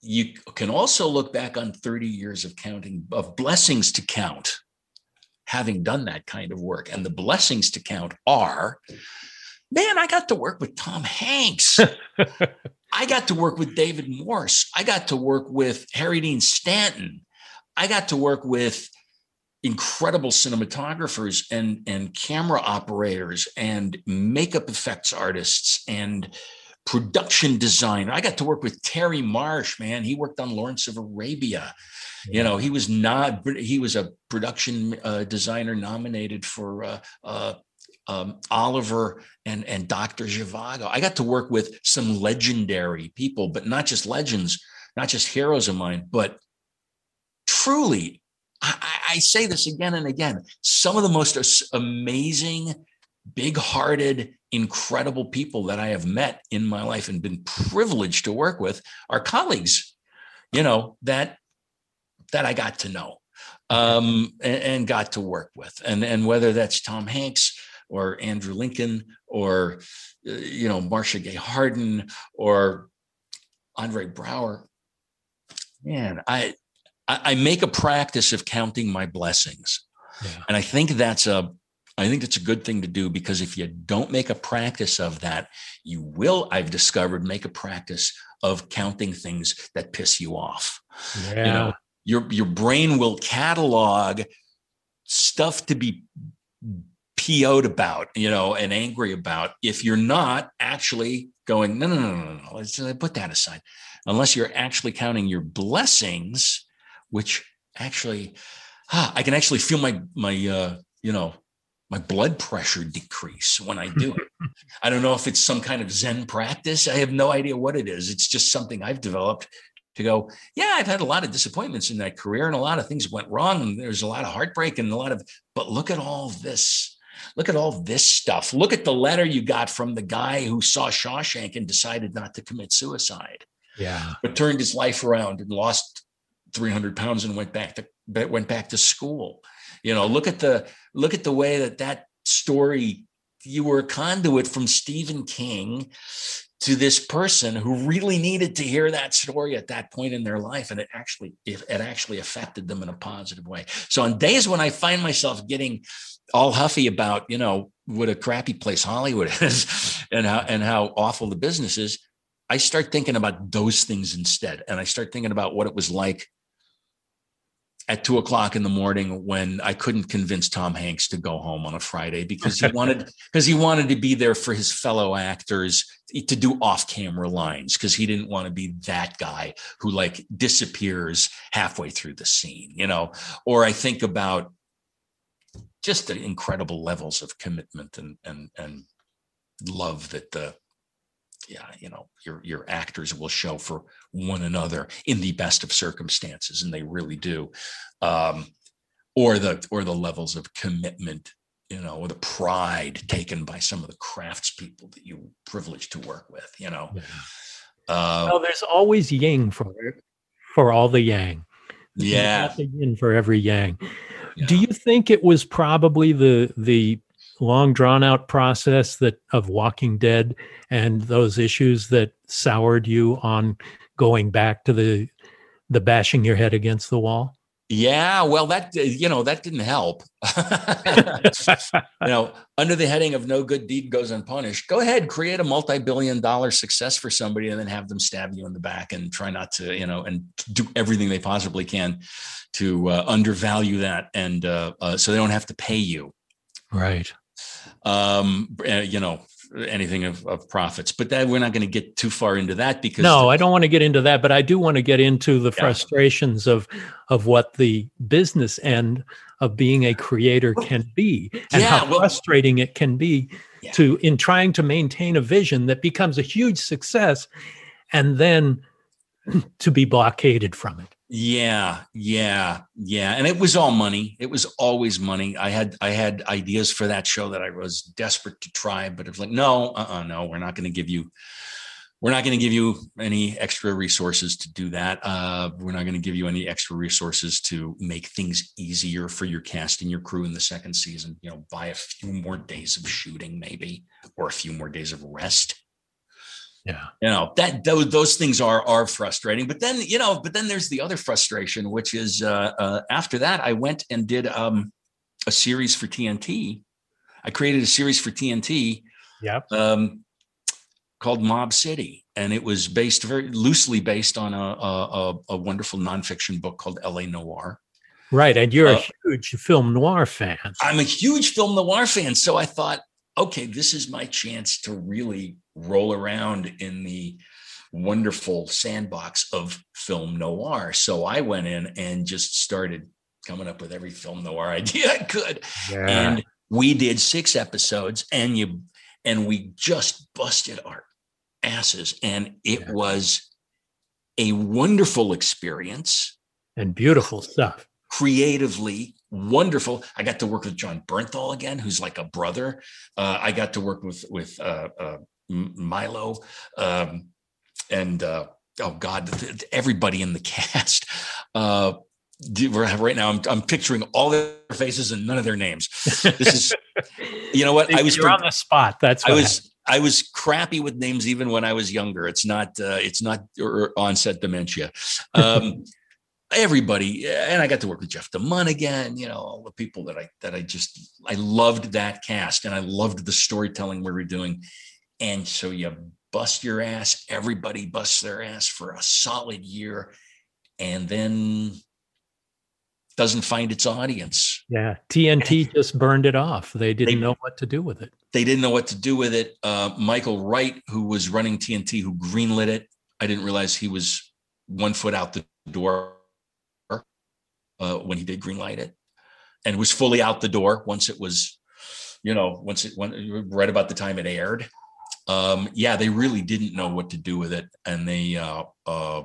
You can also look back on 30 years of counting of blessings to count having done that kind of work. And the blessings to count are man, I got to work with Tom Hanks. I got to work with David Morse. I got to work with Harry Dean Stanton. I got to work with incredible cinematographers and, and camera operators and makeup effects artists and production designer. I got to work with Terry Marsh, man. He worked on Lawrence of Arabia. You know, he was not. He was a production uh, designer nominated for uh, uh, um, Oliver and and Doctor Zhivago. I got to work with some legendary people, but not just legends, not just heroes of mine, but truly. I, I say this again and again. Some of the most amazing, big-hearted, incredible people that I have met in my life and been privileged to work with are colleagues. You know that that I got to know um, and, and, got to work with. And, and whether that's Tom Hanks or Andrew Lincoln or, uh, you know, Marcia Gay Harden or Andre Braugher, man, I, I make a practice of counting my blessings. Yeah. And I think that's a I think it's a good thing to do because if you don't make a practice of that, you will, I've discovered, make a practice of counting things that piss you off. Yeah. You know, your your brain will catalog stuff to be PO'd about, you know, and angry about if you're not actually going, no, no, no, no, no, let's put that aside. unless you're actually counting your blessings, which actually, ah, I can actually feel my my uh, you know my blood pressure decrease when I do it. I don't know if it's some kind of Zen practice. I have no idea what it is. It's just something I've developed to go, yeah, I've had a lot of disappointments in that career and a lot of things went wrong. And there's a lot of heartbreak and a lot of, but look at all this. Look at all this stuff. Look at the letter you got from the guy who saw Shawshank and decided not to commit suicide. Yeah. But turned his life around and lost 300 pounds and went back to went back to school. You know, look at the look at the way that that story you were a conduit from Stephen King to this person who really needed to hear that story at that point in their life and it actually it, it actually affected them in a positive way. So on days when i find myself getting all huffy about you know what a crappy place hollywood is and how and how awful the business is i start thinking about those things instead. And i start thinking about what it was like at two o'clock in the morning when I couldn't convince Tom Hanks to go home on a Friday because he wanted because he wanted to be there for his fellow actors to do off-camera lines because he didn't want to be that guy who like disappears halfway through the scene, you know. Or I think about just the incredible levels of commitment and and and love that the yeah, you know, your your actors will show for one another in the best of circumstances, and they really do. Um, or the or the levels of commitment, you know, or the pride taken by some of the craftspeople that you privileged to work with, you know. Yeah. Uh, well, there's always yang for it, for all the yang. Yeah, yin for every yang. Yeah. Do you think it was probably the the long drawn out process that of Walking Dead and those issues that soured you on going back to the the bashing your head against the wall? Yeah, well, that you know that didn't help. you know, under the heading of "No good deed goes unpunished," go ahead, create a multi-billion-dollar success for somebody, and then have them stab you in the back, and try not to, you know, and do everything they possibly can to uh, undervalue that, and uh, uh, so they don't have to pay you. Right um, eh, you know, anything of, of profits. But that we're not going to get too far into that because no, I don't want to get into that. But I do want to get into the yeah. frustrations of of what the business end of being a creator can be and yeah, how well, frustrating it can be yeah. to in trying to maintain a vision that becomes a huge success and then to be blockaded from it. Yeah, yeah, yeah. And it was all money. It was always money. I had I had ideas for that show that I was desperate to try, but it was like, no, uh-uh, no, we're not going to give you we're not going to give you any extra resources to do that. Uh, we're not going to give you any extra resources to make things easier for your cast and your crew in the second season. You know, buy a few more days of shooting, maybe, or a few more days of rest yeah you know that those, those things are are frustrating but then you know but then there's the other frustration which is uh, uh, after that i went and did um, a series for tnt i created a series for tnt Yeah. um, called mob city and it was based very loosely based on a, a, a wonderful nonfiction book called la Noir. right and you're uh, a huge film noir fan i'm a huge film noir fan so i thought okay this is my chance to really roll around in the wonderful sandbox of film noir. So I went in and just started coming up with every film noir idea I could. Yeah. And we did six episodes and you and we just busted our asses and it yeah. was a wonderful experience and beautiful stuff creatively wonderful. I got to work with Jon Bernthal again, who's like a brother. Uh, I got to work with with uh, uh, Milo, um, and uh, oh god, everybody in the cast. Uh, right now, I'm, I'm picturing all their faces and none of their names. This is, you know what? I was You're on the spot. That's I was. Happened. I was crappy with names even when I was younger. It's not. Uh, it's not onset dementia. Um, everybody, and I got to work with Jeff DeMunn again. You know, all the people that I that I just I loved that cast, and I loved the storytelling we were doing. And so you bust your ass, everybody busts their ass for a solid year and then doesn't find its audience. Yeah. TNT just burned it off. They didn't they, know what to do with it. They didn't know what to do with it. Uh, Michael Wright, who was running TNT, who greenlit it, I didn't realize he was one foot out the door uh, when he did greenlight it, and was fully out the door once it was, you know, once it went right about the time it aired. Um, yeah, they really didn't know what to do with it, and they uh, uh,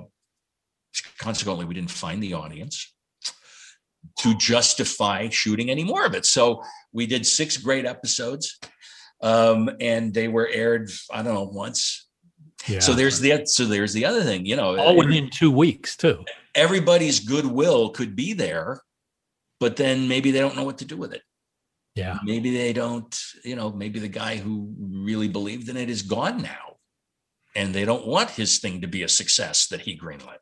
consequently we didn't find the audience to justify shooting any more of it. So we did six great episodes, um, and they were aired. I don't know once. Yeah. So there's the so there's the other thing. You know, all within two weeks too. Everybody's goodwill could be there, but then maybe they don't know what to do with it. Yeah. Maybe they don't. You know, maybe the guy who really believed in it is gone now, and they don't want his thing to be a success that he greenlit.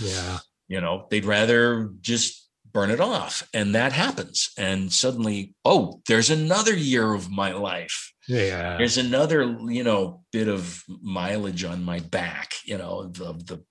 Yeah. You know, they'd rather just burn it off. And that happens. And suddenly, oh, there's another year of my life. Yeah. There's another, you know, bit of mileage on my back, you know, the, the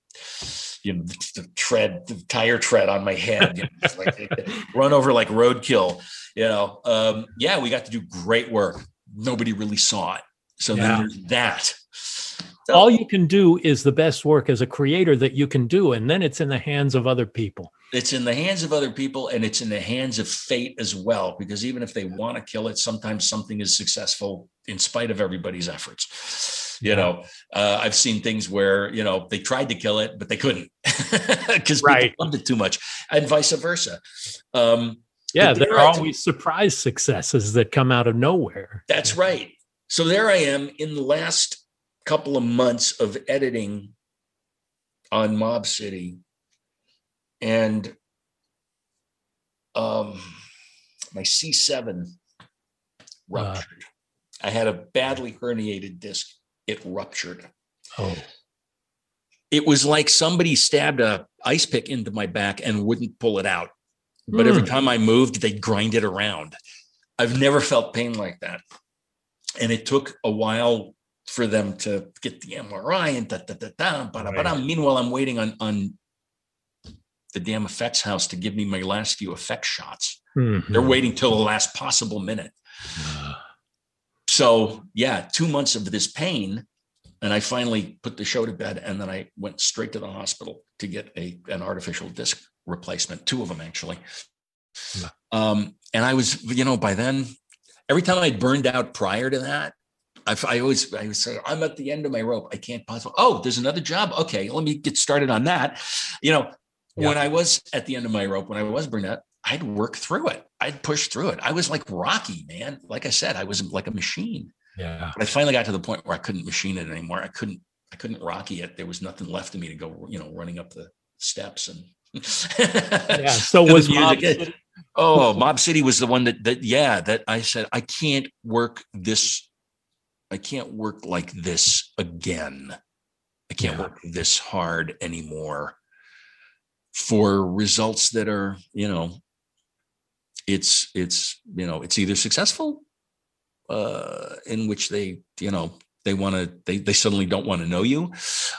you know, the, the tread, the tire tread on my head, you know, like run over like roadkill, you know. Um, yeah, we got to do great work. Nobody really saw it. So Yeah. then there's that. So- all you can do is the best work as a creator that you can do and then it's in the hands of other people it's in the hands of other people and it's in the hands of fate as well because even if they want to kill it sometimes something is successful in spite of everybody's efforts you know uh, i've seen things where you know they tried to kill it but they couldn't because Right. loved it too much and vice versa. Um, yeah there there are always surprise successes that come out of nowhere. That's right. So there i am in the last couple of months of editing on mob city and um my c7 ruptured. I had a badly herniated disc it ruptured oh it was like somebody stabbed a ice pick into my back and wouldn't pull it out but every Hmm. time i moved they'd grind it around i've never felt pain like that and it took a while for them to get the mri and da da da da ba, da, ba, da. Right. meanwhile i'm waiting on on the damn effects house to give me my last few effect shots Mhm. they're waiting till the last possible minute so yeah two months of this pain and i finally put the show to bed and then i went straight to the hospital to get a an artificial disc replacement two of them actually Yeah. um, and i was you know by then every time i'd burned out prior to that I, I always i would say i'm at the end of my rope i can't possibly oh there's another job okay let me get started on that you know Yeah. when i was at the end of my rope when i was burned out i'd work through it i'd push through it i was like rocky man like i said i was like a machine yeah but I finally got to the point where I couldn't machine it anymore. I couldn't, I couldn't rocky it. There was nothing left of me to go, you know, running up the steps and. yeah so was. Mob City- Oh, Mob City was the one that that yeah that I said I can't work this, I can't work like this again. I can't Yeah. work this hard anymore for results that are you know. It's it's you know it's either successful uh, in which they, you know, they want to, they, they suddenly don't want to know you,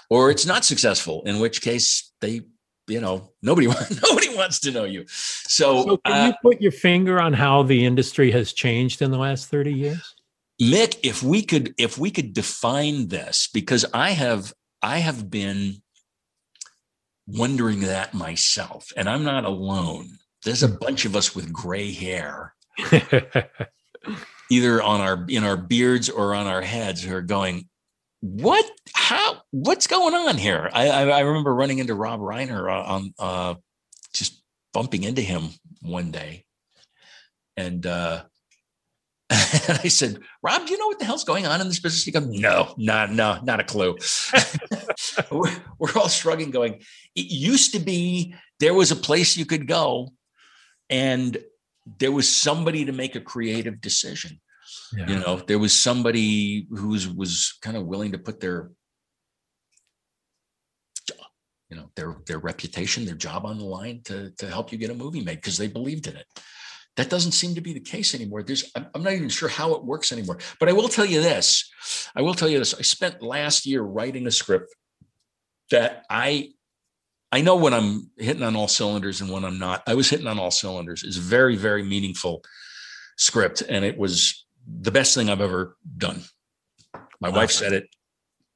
or it's not successful, in which case they, you know, nobody, nobody wants to know you. So, so can uh, you put your finger on how the industry has changed in the last 30 years Mick, if we could, if we could define this, because I have, I have been wondering that myself, and I'm not alone. There's a bunch of us with gray hair. Either on our in our beards or on our heads who are going what? How? What's going on here? I i, I remember running into rob reiner on uh just bumping into him one day. And uh and I said, Rob, do you know what the hell's going on in this business? He goes, No, no, no, not a clue. we're, we're all shrugging, going, It used to be there was a place you could go and there was somebody to make a creative decision. Yeah. you know there was somebody who was, was kind of willing to put their you know their their reputation their job on the line to to help you get a movie made because they believed in it. That doesn't seem to be the case anymore. There's I'm, I'm not even sure how it works anymore. But i will tell you this. I will tell you this. I spent last year writing a script that i I know when I'm hitting on all cylinders and when I'm not. I was hitting on all cylinders. It's a very, very meaningful script, and it was the best thing I've ever done. My Wow. wife said it.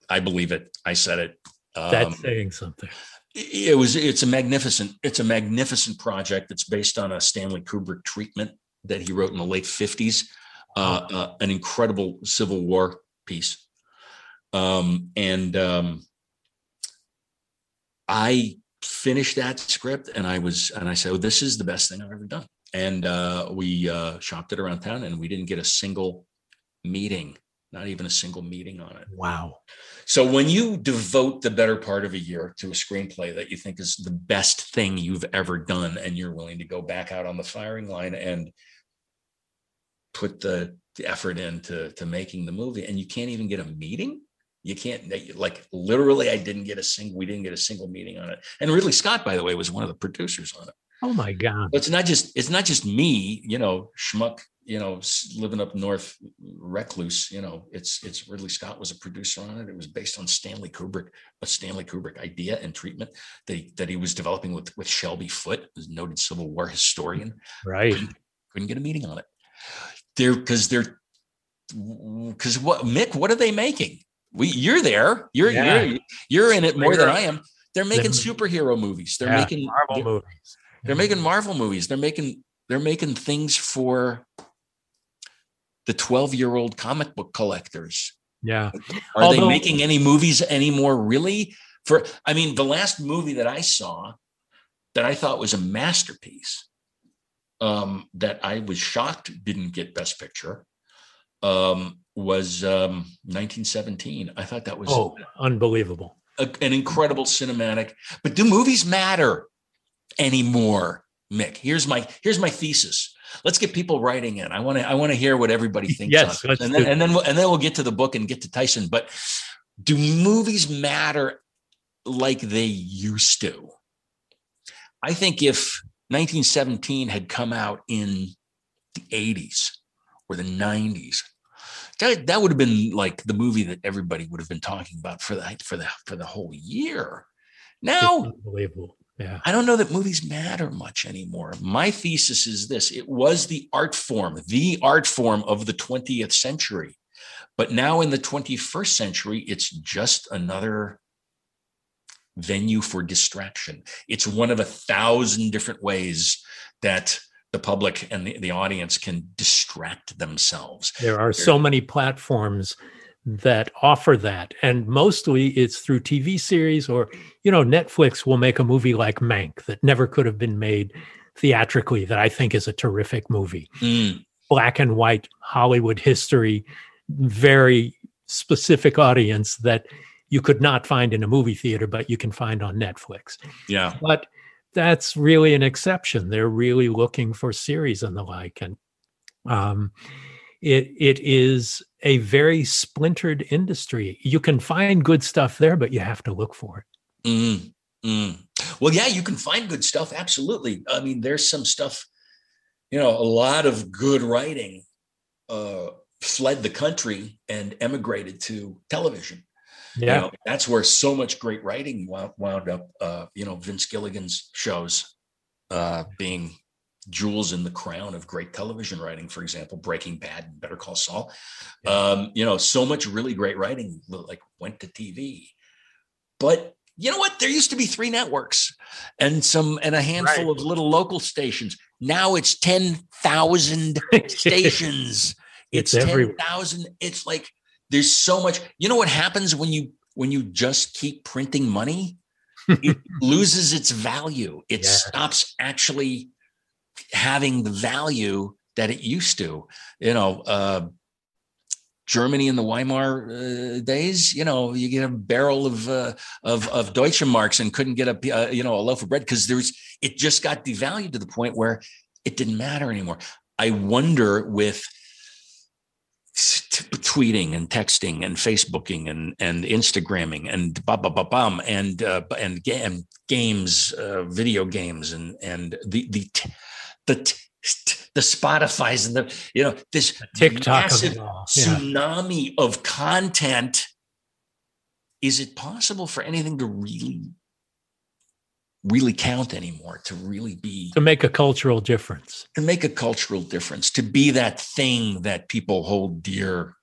I believe it. I said it. That's um, saying something. It was. It's a magnificent. It's a magnificent project. It's based on a Stanley Kubrick treatment that he wrote in the late fifties. Uh, uh, an incredible Civil War piece, um, and um, I finished that script, and I was, and I said, oh, "This is the best thing I've ever done." And uh, we uh, shopped it around town, and we didn't get a single meeting, not even a single meeting on it. Wow. So when you devote the better part of a year to a screenplay that you think is the best thing you've ever done, and you're willing to go back out on the firing line and put the, the effort into to making the movie, and you can't even get a meeting, you can't like literally. I didn't get a single. We didn't get a single meeting on it. And Ridley Scott, by the way, was one of the producers on it. Oh my God! But it's not just it's not just me, you know, schmuck you know, living up north, recluse. You know, it's it's Ridley Scott was a producer on it. It was based on Stanley Kubrick, a Stanley Kubrick idea and treatment that he, that he was developing with with Shelby Foote, a noted Civil War historian. Right. Couldn't, couldn't get a meeting on it. They're because they're because what Mick, what are they making? We you're there. You're yeah. you're you're in it more than I am. They're making superhero movies. They're yeah, making Marvel they're, movies. They're making Marvel movies. They're making they're making things for the 12 year old comic book collectors. Yeah. Are Although, they making any movies anymore? Really? For, I mean, the last movie that I saw that I thought was a masterpiece um, that I was shocked didn't get Best Picture um, was um, 1917. I thought that was oh, unbelievable. A, an incredible cinematic. But do movies matter anymore, Mick? Here's my here's my thesis let's get people writing in. I want to I want to hear what everybody thinks. yes, and then, and then we'll, and then we'll get to the book and get to Tyson. But do movies matter like they used to? I think if 1917 had come out in the 80s or the 90s, that, that would have been like the movie that everybody would have been talking about for the for the for the whole year. Now, unbelievable. Yeah. I don't know that movies matter much anymore. My thesis is this it was the art form, the art form of the 20th century. But now in the 21st century, it's just another venue for distraction. It's one of a thousand different ways that the public and the, the audience can distract themselves. There are so many platforms that offer that and mostly it's through tv series or you know netflix will make a movie like mank that never could have been made theatrically that i think is a terrific movie mm. black and white hollywood history very specific audience that you could not find in a movie theater but you can find on netflix yeah but that's really an exception they're really looking for series and the like and um it it is a very splintered industry. You can find good stuff there, but you have to look for it. Mm, mm. Well, yeah, you can find good stuff. Absolutely. I mean, there's some stuff. You know, a lot of good writing uh, fled the country and emigrated to television. Yeah, you know, that's where so much great writing wound, wound up. Uh, you know, Vince Gilligan's shows uh, being jewels in the crown of great television writing, for example, Breaking Bad and Better Call Saul. Yeah. Um, you know, so much really great writing like went to TV. But you know what? There used to be three networks and some and a handful right. of little local stations. Now it's 10,000 stations. It's, it's 10,000. It's like there's so much. You know what happens when you when you just keep printing money? it loses its value. It yeah. stops actually having the value that it used to. You know, uh, Germany in the Weimar uh, days, you know, you get a barrel of uh, of of Deutsche Marks and couldn't get a uh, you know a loaf of bread because there's it just got devalued to the point where it didn't matter anymore. I wonder with tweeting and texting and Facebooking and and Instagramming and ba ba ba bum and uh, and, and games, uh, video games and and the the the the Spotify's and the you know this TikTok massive yeah. tsunami of content. Is it possible for anything to really really count anymore to really be to make a cultural difference to make a cultural difference to be that thing that people hold dear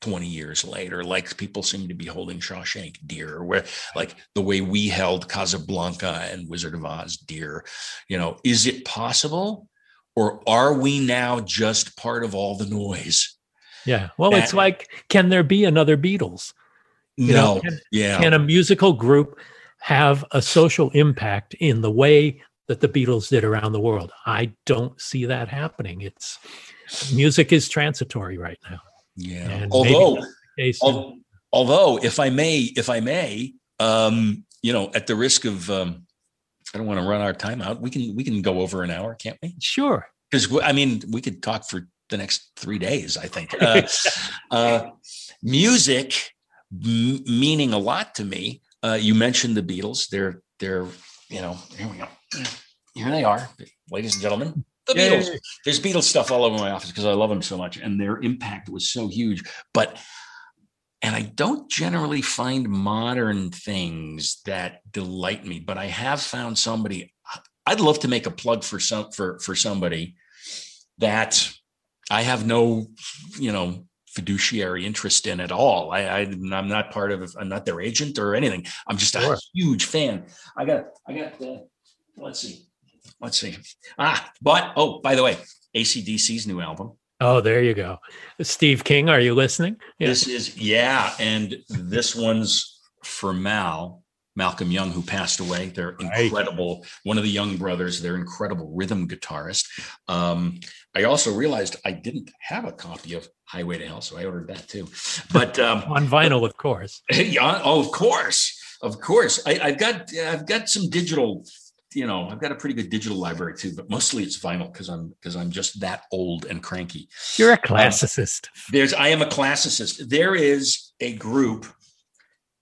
20 years later, like people seem to be holding Shawshank dear, where like the way we held Casablanca and Wizard of Oz dear. You know, is it possible? Or are we now just part of all the noise? Yeah. Well, that, it's like, can there be another Beatles? You no. Know, can, yeah. Can a musical group have a social impact in the way that the Beatles did around the world? I don't see that happening. It's music is transitory right now. Yeah. And although, although, although, if I may, if I may, um, you know, at the risk of, um, I don't want to run our time out. We can we can go over an hour, can't we? Sure. Because I mean, we could talk for the next three days. I think uh, uh, music m- meaning a lot to me. Uh, you mentioned the Beatles. They're they're you know here we go. Here they are, ladies and gentlemen the yeah, Beatles. There's Beatles stuff all over my office because I love them so much, and their impact was so huge. But and I don't generally find modern things that delight me, but I have found somebody. I'd love to make a plug for some for for somebody that I have no, you know, fiduciary interest in at all. I, I am not part of. I'm not their agent or anything. I'm just sure. a huge fan. I got. I got. Uh, let's see let's see. Ah, but oh, by the way, ACDC's new album. Oh, there you go. Steve King, are you listening? Yeah. This is yeah, and this one's for Mal, Malcolm Young, who passed away. They're incredible. Right. One of the Young brothers. They're incredible rhythm guitarist. Um, I also realized I didn't have a copy of Highway to Hell, so I ordered that too. But um, on vinyl, of course. yeah, oh, of course, of course. I, have got I've got some digital you know, I've got a pretty good digital library too, but mostly it's vinyl because I'm because I'm just that old and cranky. You're a um, classicist. Um, there's I am a classicist. There is a group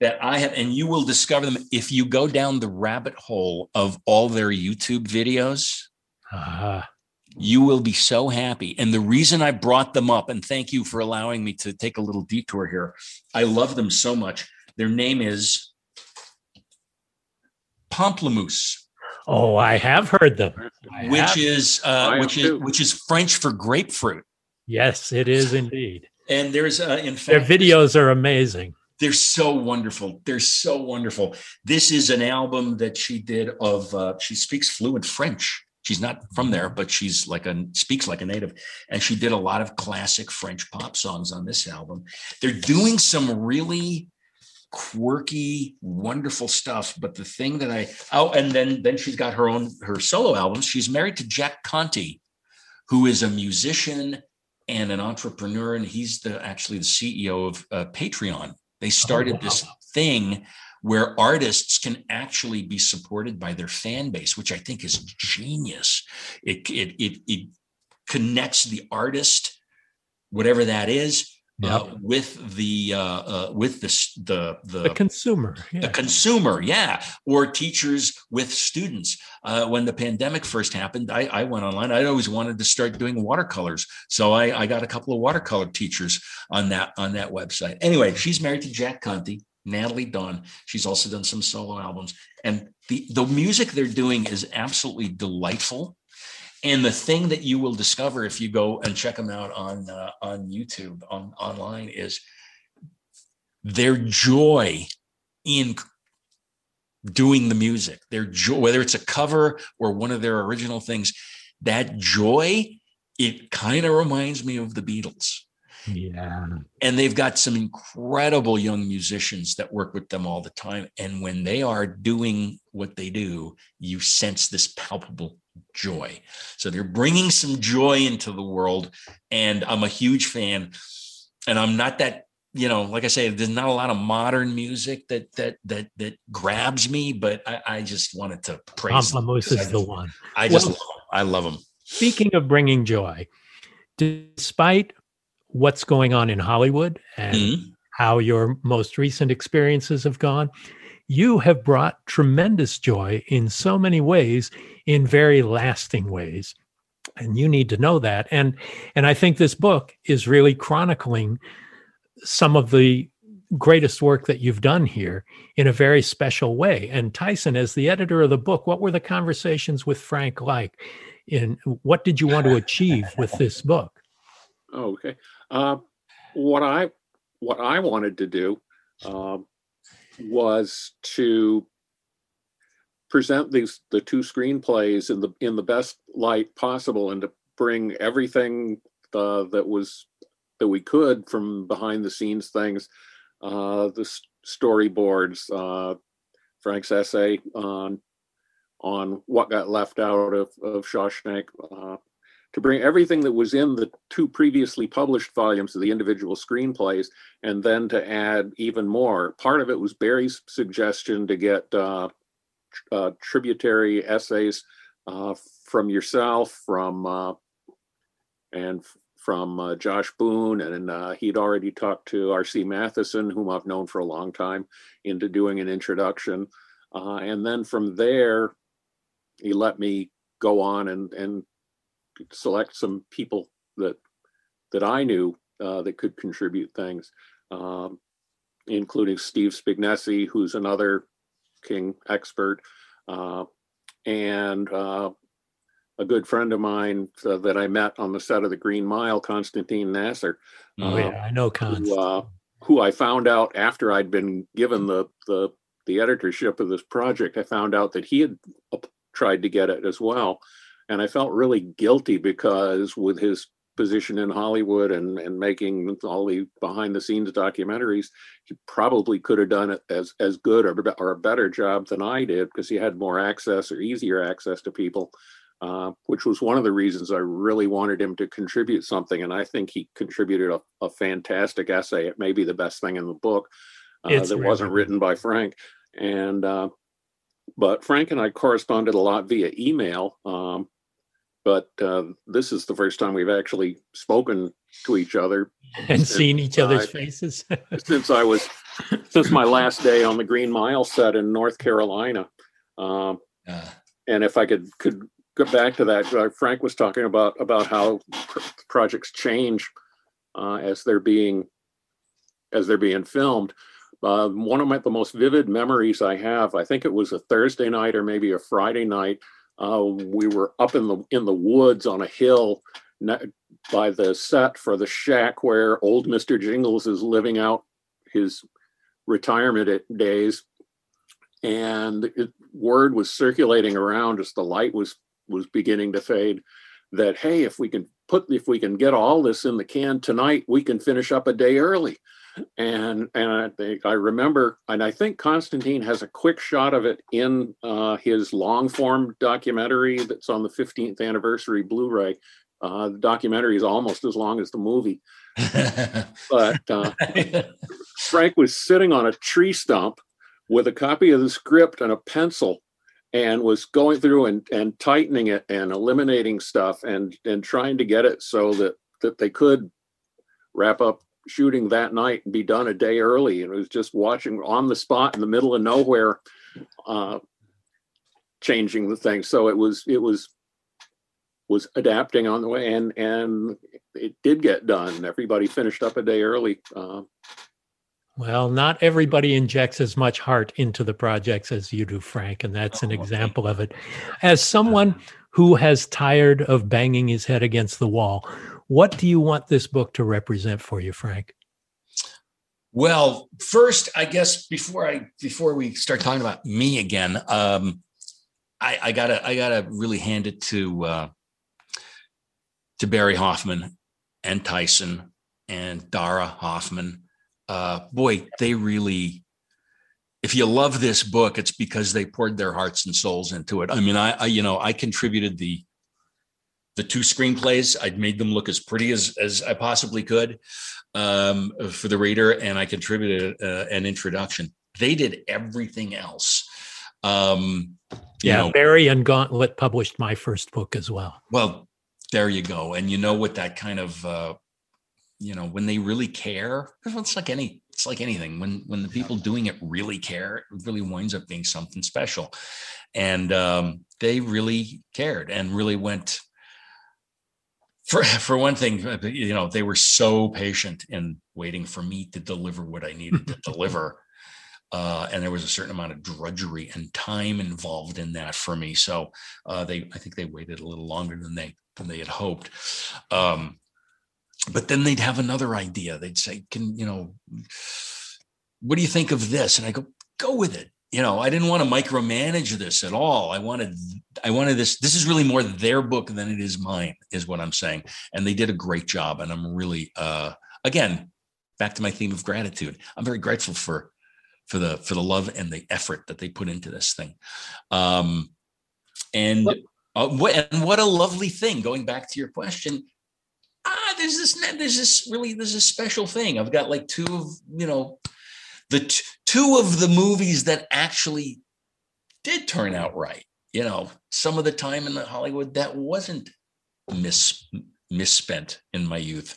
that I have, and you will discover them if you go down the rabbit hole of all their YouTube videos. Uh-huh. You will be so happy. And the reason I brought them up, and thank you for allowing me to take a little detour here. I love them so much. Their name is Pomplamoose. Oh, I have heard them. I which have. is uh, which is too. which is French for grapefruit. Yes, it is indeed. And there's uh, in fact their videos are amazing. They're so wonderful. They're so wonderful. This is an album that she did of. Uh, she speaks fluent French. She's not from there, but she's like a speaks like a native, and she did a lot of classic French pop songs on this album. They're doing some really quirky, wonderful stuff. But the thing that I oh, and then then she's got her own her solo albums. She's married to Jack Conte, who is a musician and an entrepreneur, and he's the actually the CEO of uh, Patreon. They started oh, wow. this thing where artists can actually be supported by their fan base, which I think is genius. It it it, it connects the artist, whatever that is, uh, with the uh, uh, with the the the, the consumer, yeah. the consumer, yeah, or teachers with students. Uh, when the pandemic first happened, I, I went online. I always wanted to start doing watercolors, so I, I got a couple of watercolor teachers on that on that website. Anyway, she's married to Jack Conte. Nataly Dawn. She's also done some solo albums, and the the music they're doing is absolutely delightful. And the thing that you will discover if you go and check them out on uh, on YouTube on online is their joy in doing the music. Their joy, whether it's a cover or one of their original things, that joy it kind of reminds me of the Beatles. Yeah. And they've got some incredible young musicians that work with them all the time. And when they are doing what they do, you sense this palpable joy. So they're bringing some joy into the world. And I'm a huge fan. And I'm not that you know, like I say, there's not a lot of modern music that that that that grabs me, but I, I just wanted to praise. Pomplamoose is the one. I just well, love I love them. Speaking of bringing joy, despite what's going on in Hollywood and mm-hmm. how your most recent experiences have gone, you have brought tremendous joy in so many ways in very lasting ways and you need to know that. And and i think this book is really chronicling some of the greatest work that you've done here in a very special way. And tyson as the editor of the book what were the conversations with frank like? In what did you want to achieve with this book? Okay uh, what i what I wanted to do um, was to present these the two screenplays in the in the best light possible and to bring everything uh, that was that we could from behind the scenes things uh, the storyboards uh, frank's essay on on what got left out of, of shawshank uh, to bring everything that was in the two previously published volumes of the individual screenplays and then to add even more part of it was barry's suggestion to get uh, uh, tributary essays uh, from yourself, from uh, and from uh, Josh Boone, and uh, he'd already talked to R.C. Matheson, whom I've known for a long time, into doing an introduction, and then from there, he let me go on and and select some people that that I knew uh, that could contribute things, um, including Steve Spignesi, who's another King expert, uh, and uh, a good friend of mine uh, that I met on the set of The Green Mile, Constantine Nasr. Oh yeah, I know Constantine. Who, uh, who I found out after I'd been given the the the editorship of this project, I found out that he had tried to get it as well, and I felt really guilty because with his position in Hollywood and, and making all the behind the scenes documentaries, he probably could have done it as, as good or, or a better job than I did because he had more access or easier access to people, uh, which was one of the reasons I really wanted him to contribute something. And I think he contributed a, a fantastic essay. It may be the best thing in the book uh, that really wasn't written by Frank. And, uh, but Frank and I corresponded a lot via email. Um, but uh, this is the first time we've actually spoken to each other and seen each other's faces since I was since my last day on the Green Mile set in North Carolina. Um, uh. And if I could could get back to that, uh, Frank was talking about about how pr- projects change uh, as they're being as they're being filmed. Uh, one of my the most vivid memories I have, I think it was a Thursday night or maybe a Friday night uh, we were up in the in the woods on a hill by the set for the shack where old Mister Jingles is living out his retirement days, and it, word was circulating around as the light was was beginning to fade that hey, if we can put if we can get all this in the can tonight, we can finish up a day early and and I think I remember, and I think Constantine has a quick shot of it in uh, his long form documentary that's on the 15th anniversary Blu-ray. Uh, the documentary is almost as long as the movie, but uh, Frank was sitting on a tree stump with a copy of the script and a pencil and was going through and, and tightening it and eliminating stuff and and trying to get it so that that they could wrap up shooting that night and be done a day early. And it was just watching on the spot in the middle of nowhere, uh, changing the thing. So it was it was was adapting on the way, and and it did get done. Everybody finished up a day early. Uh, well, not everybody injects as much heart into the projects as you do, Frank, and that's an oh, example of it. As someone who has tired of banging his head against the wall, what do you want this book to represent for you, Frank? Well, first, I guess before I before we start talking about me again, um, I, I, gotta I gotta really hand it to uh, to Barry Hoffman and Tyson and Dara Hoffman. Uh, boy, they really. If you love this book, it's because they poured their hearts and souls into it. I mean, I, I you know I contributed the the two screenplays. I'd made them look as pretty as as I possibly could um, for the reader, and I contributed uh, an introduction. They did everything else. Um, yeah, know, Barry and Gauntlet published my first book as well. Well, there you go. And you know what that kind of uh, you know when they really care, it's like any it's like anything. When when the people doing it really care, it really winds up being something special. And um, they really cared and really went for for one thing, uh, you know, they were so patient in waiting for me to deliver what I needed to deliver. Uh, and there was a certain amount of drudgery and time involved in that for me. So uh, they, I think they waited a little longer than they than they had hoped. Um, but then they'd have another idea. They'd say, "Can you know? What do you think of this?" And I go, "Go with it." You know, I didn't want to micromanage this at all. I wanted, I wanted this. This is really more their book than it is mine, is what I'm saying. And they did a great job. And I'm really, uh, again, back to my theme of gratitude. I'm very grateful for, for the for the love and the effort that they put into this thing. Um, and uh, what and what a lovely thing. Going back to your question, ah, there's this there's this really there's a special thing. I've got like two of you know the t- two of the movies that actually did turn out right. You know, some of the time in the Hollywood that wasn't mis misspent in my youth.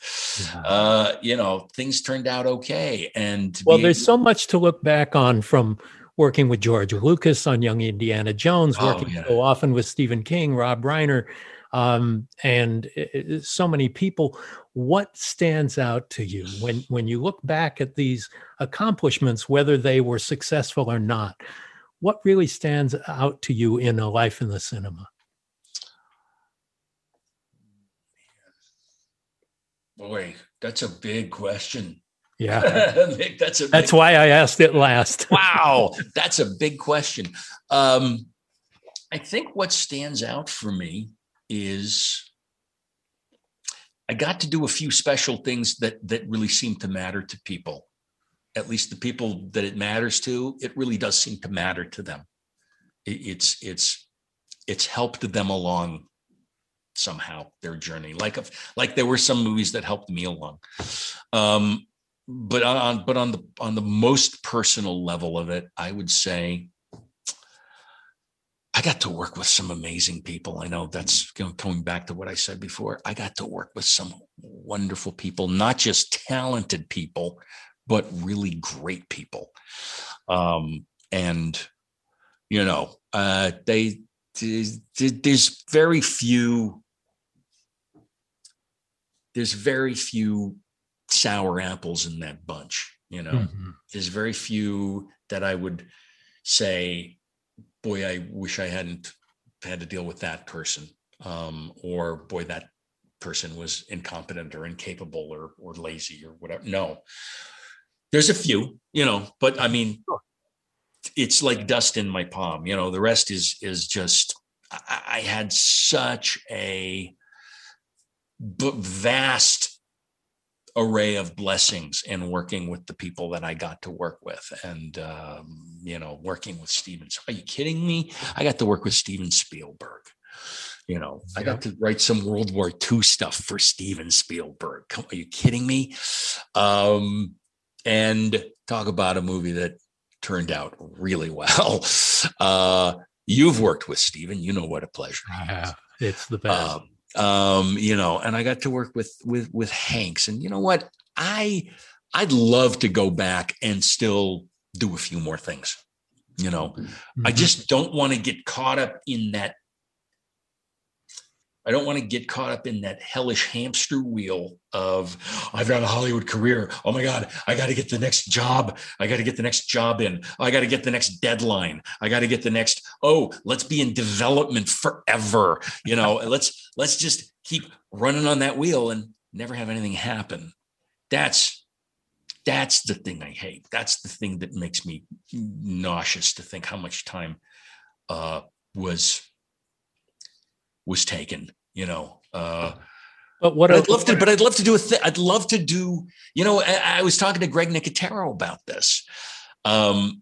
Yeah. Uh, you know, things turned out okay. And well, there's so much to look back on from working with George Lucas on Young Indiana Jones, oh, working yeah. so often with Stephen King, Rob Reiner, um, and it, so many people. What stands out to you when when you look back at these accomplishments, whether they were successful or not? What really stands out to you in a life in the cinema? Boy, that's a big question. Yeah, that's a that's why I asked it last. wow, that's a big question. Um, I think what stands out for me is I got to do a few special things that that really seem to matter to people. At least the people that it matters to, it really does seem to matter to them. It, it's it's it's helped them along somehow their journey. Like like there were some movies that helped me along. Um, but on but on the on the most personal level of it, I would say I got to work with some amazing people. I know that's going back to what I said before. I got to work with some wonderful people, not just talented people, but really great people. Um, and you know, uh, they there's very few there's very few sour apples in that bunch you know mm-hmm. there's very few that i would say boy i wish i hadn't had to deal with that person um, or boy that person was incompetent or incapable or or lazy or whatever. No. There's a few you know but i mean it's like dust in my palm you know the rest is is just I, I had such a vast array of blessings in working with the people that I got to work with. And, um, you know, working with Steven. Are you kidding me? I got to work with Steven Spielberg. You know, I got to write some World War II stuff for Steven Spielberg. Come, are you kidding me? Um, and talk about a movie that turned out really well. Uh, you've worked with Steven. You know what a pleasure. Yeah, it's the best. Um, um, you know, and I got to work with with with Hanks, and you know what, I I'd love to go back and still do a few more things. You know, mm-hmm. I just don't want to get caught up in that I don't want to get caught up in that hellish hamster wheel of I've got a Hollywood career. Oh my God, I got to get the next job. I got to get the next job in. I got to get the next deadline. I got to get the next, oh, let's be in development forever. You know, let's let's just keep running on that wheel and never have anything happen. That's that's the thing I hate. That's the thing that makes me nauseous to think how much time uh, was was taken, you know. Uh, but what but I'd love to, but I'd love to do a thing. I'd love to do, you know, I, I, was talking to Greg Nicotero about this. Um,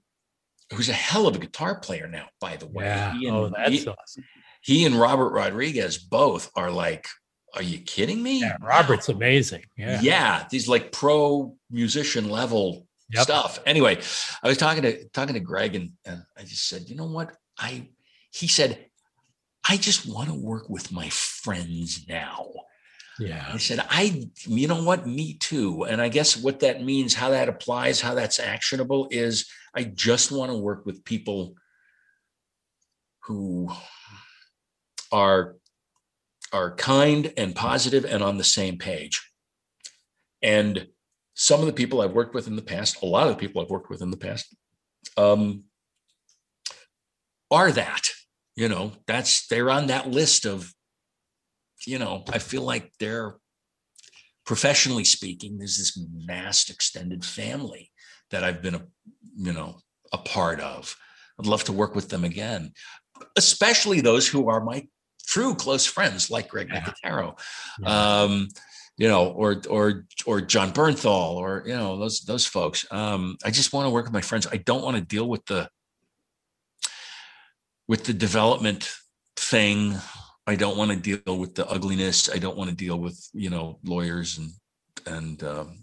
who's a hell of a guitar player now, by the way. Yeah. And, oh, that's he, awesome. He and Robert Rodriguez both are like, are you kidding me? Yeah, Robert's amazing. Yeah. Yeah. These like pro musician level yep. stuff. Anyway, I was talking to talking to Greg and, and I just said, you know what? I he said, I just want to work with my friends now. Yeah. I said, I, you know what? Me too. And I guess what that means, how that applies, how that's actionable is I just want to work with people who are are kind and positive and on the same page. And some of the people I've worked with in the past, a lot of the people I've worked with in the past, um, are that you know that's they're on that list of you know i feel like they're professionally speaking, there's this vast extended family that I've been a you know a part of. I'd love to work with them again, especially those who are my true close friends, like Greg yeah. Um, you know, or or or Jon Bernthal, or you know those those folks. Um, I just want to work with my friends. I don't want to deal with the with the development thing. I don't want to deal with the ugliness. I don't want to deal with you know lawyers and and um,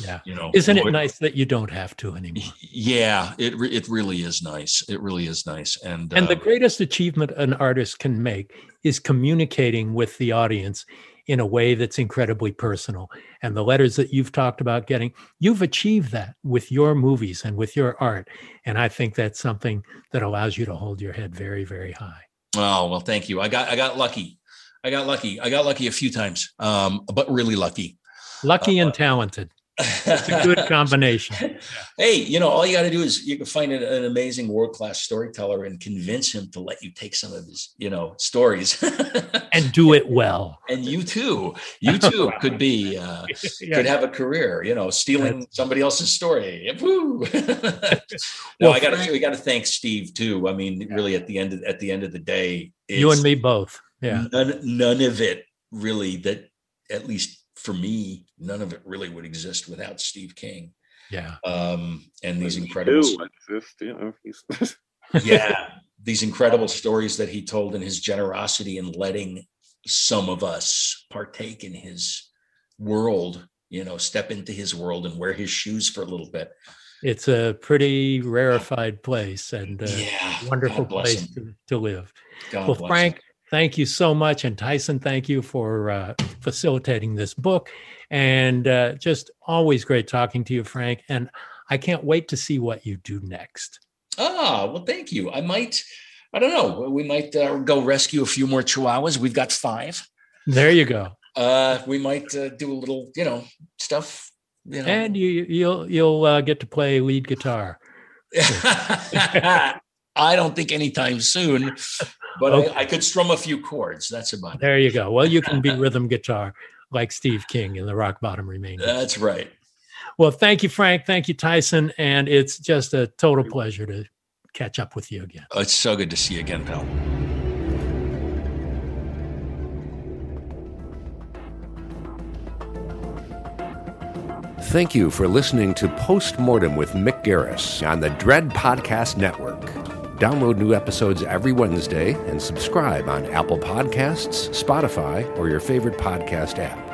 yeah you know isn't it nice that you don't have to anymore yeah it it really is nice it really is nice and and uh, the greatest achievement an artist can make is communicating with the audience in a way that's incredibly personal. And the letters that you've talked about getting you've achieved that with your movies and with your art. And i think that's something that allows you to hold your head very very high. Oh well thank you. I got i got lucky. I got lucky. I got lucky a few times um but really lucky. Lucky uh, and talented it's a good combination. hey, you know, all you got to do is you can find an, an amazing world class storyteller and convince him to let you take some of his, you know, stories and do it well. And you too, you too could be, uh, yeah. could have a career, you know, stealing That's... somebody else's story. Woo! no, well, I got to, we got to thank Steve too. I mean, yeah. really, at the end of at the end of the day, you and me both. Yeah, none, none of it really that at least for me, none of it really would exist without Steve King. Yeah. Um, and these incredible, exist, you know, yeah, these incredible stories that he told and his generosity in letting some of us partake in his world, you know, step into his world and wear his shoes for a little bit. It's a pretty rarefied place and a yeah, wonderful place to, to, live. God well, Frank, him. Thank you so much. And Tyson, thank you for uh, facilitating this book. And uh, just always great talking to you, Frank. And I can't wait to see what you do next. Ah, well, thank you. I might, I don't know, we might uh, go rescue a few more chihuahuas. We've got five. There you go. Uh, we might uh, do a little, you know, stuff. You know. And you, you'll you'll uh, get to play lead guitar. I don't think anytime soon, but okay. I, I, could strum a few chords. That's about it. there you go. Well, you can be rhythm guitar like Steve King in the Rock Bottom Remainders. That's right. Well, thank you, Frank. Thank you, Tyson. And it's just a total pleasure to catch up with you again. Oh, it's so good to see you again, pal. Thank you for listening to Postmortem with Mick Garris on the Dread Podcast Network. Download new episodes every Wednesday and subscribe on Apple Podcasts, Spotify, or your favorite podcast app.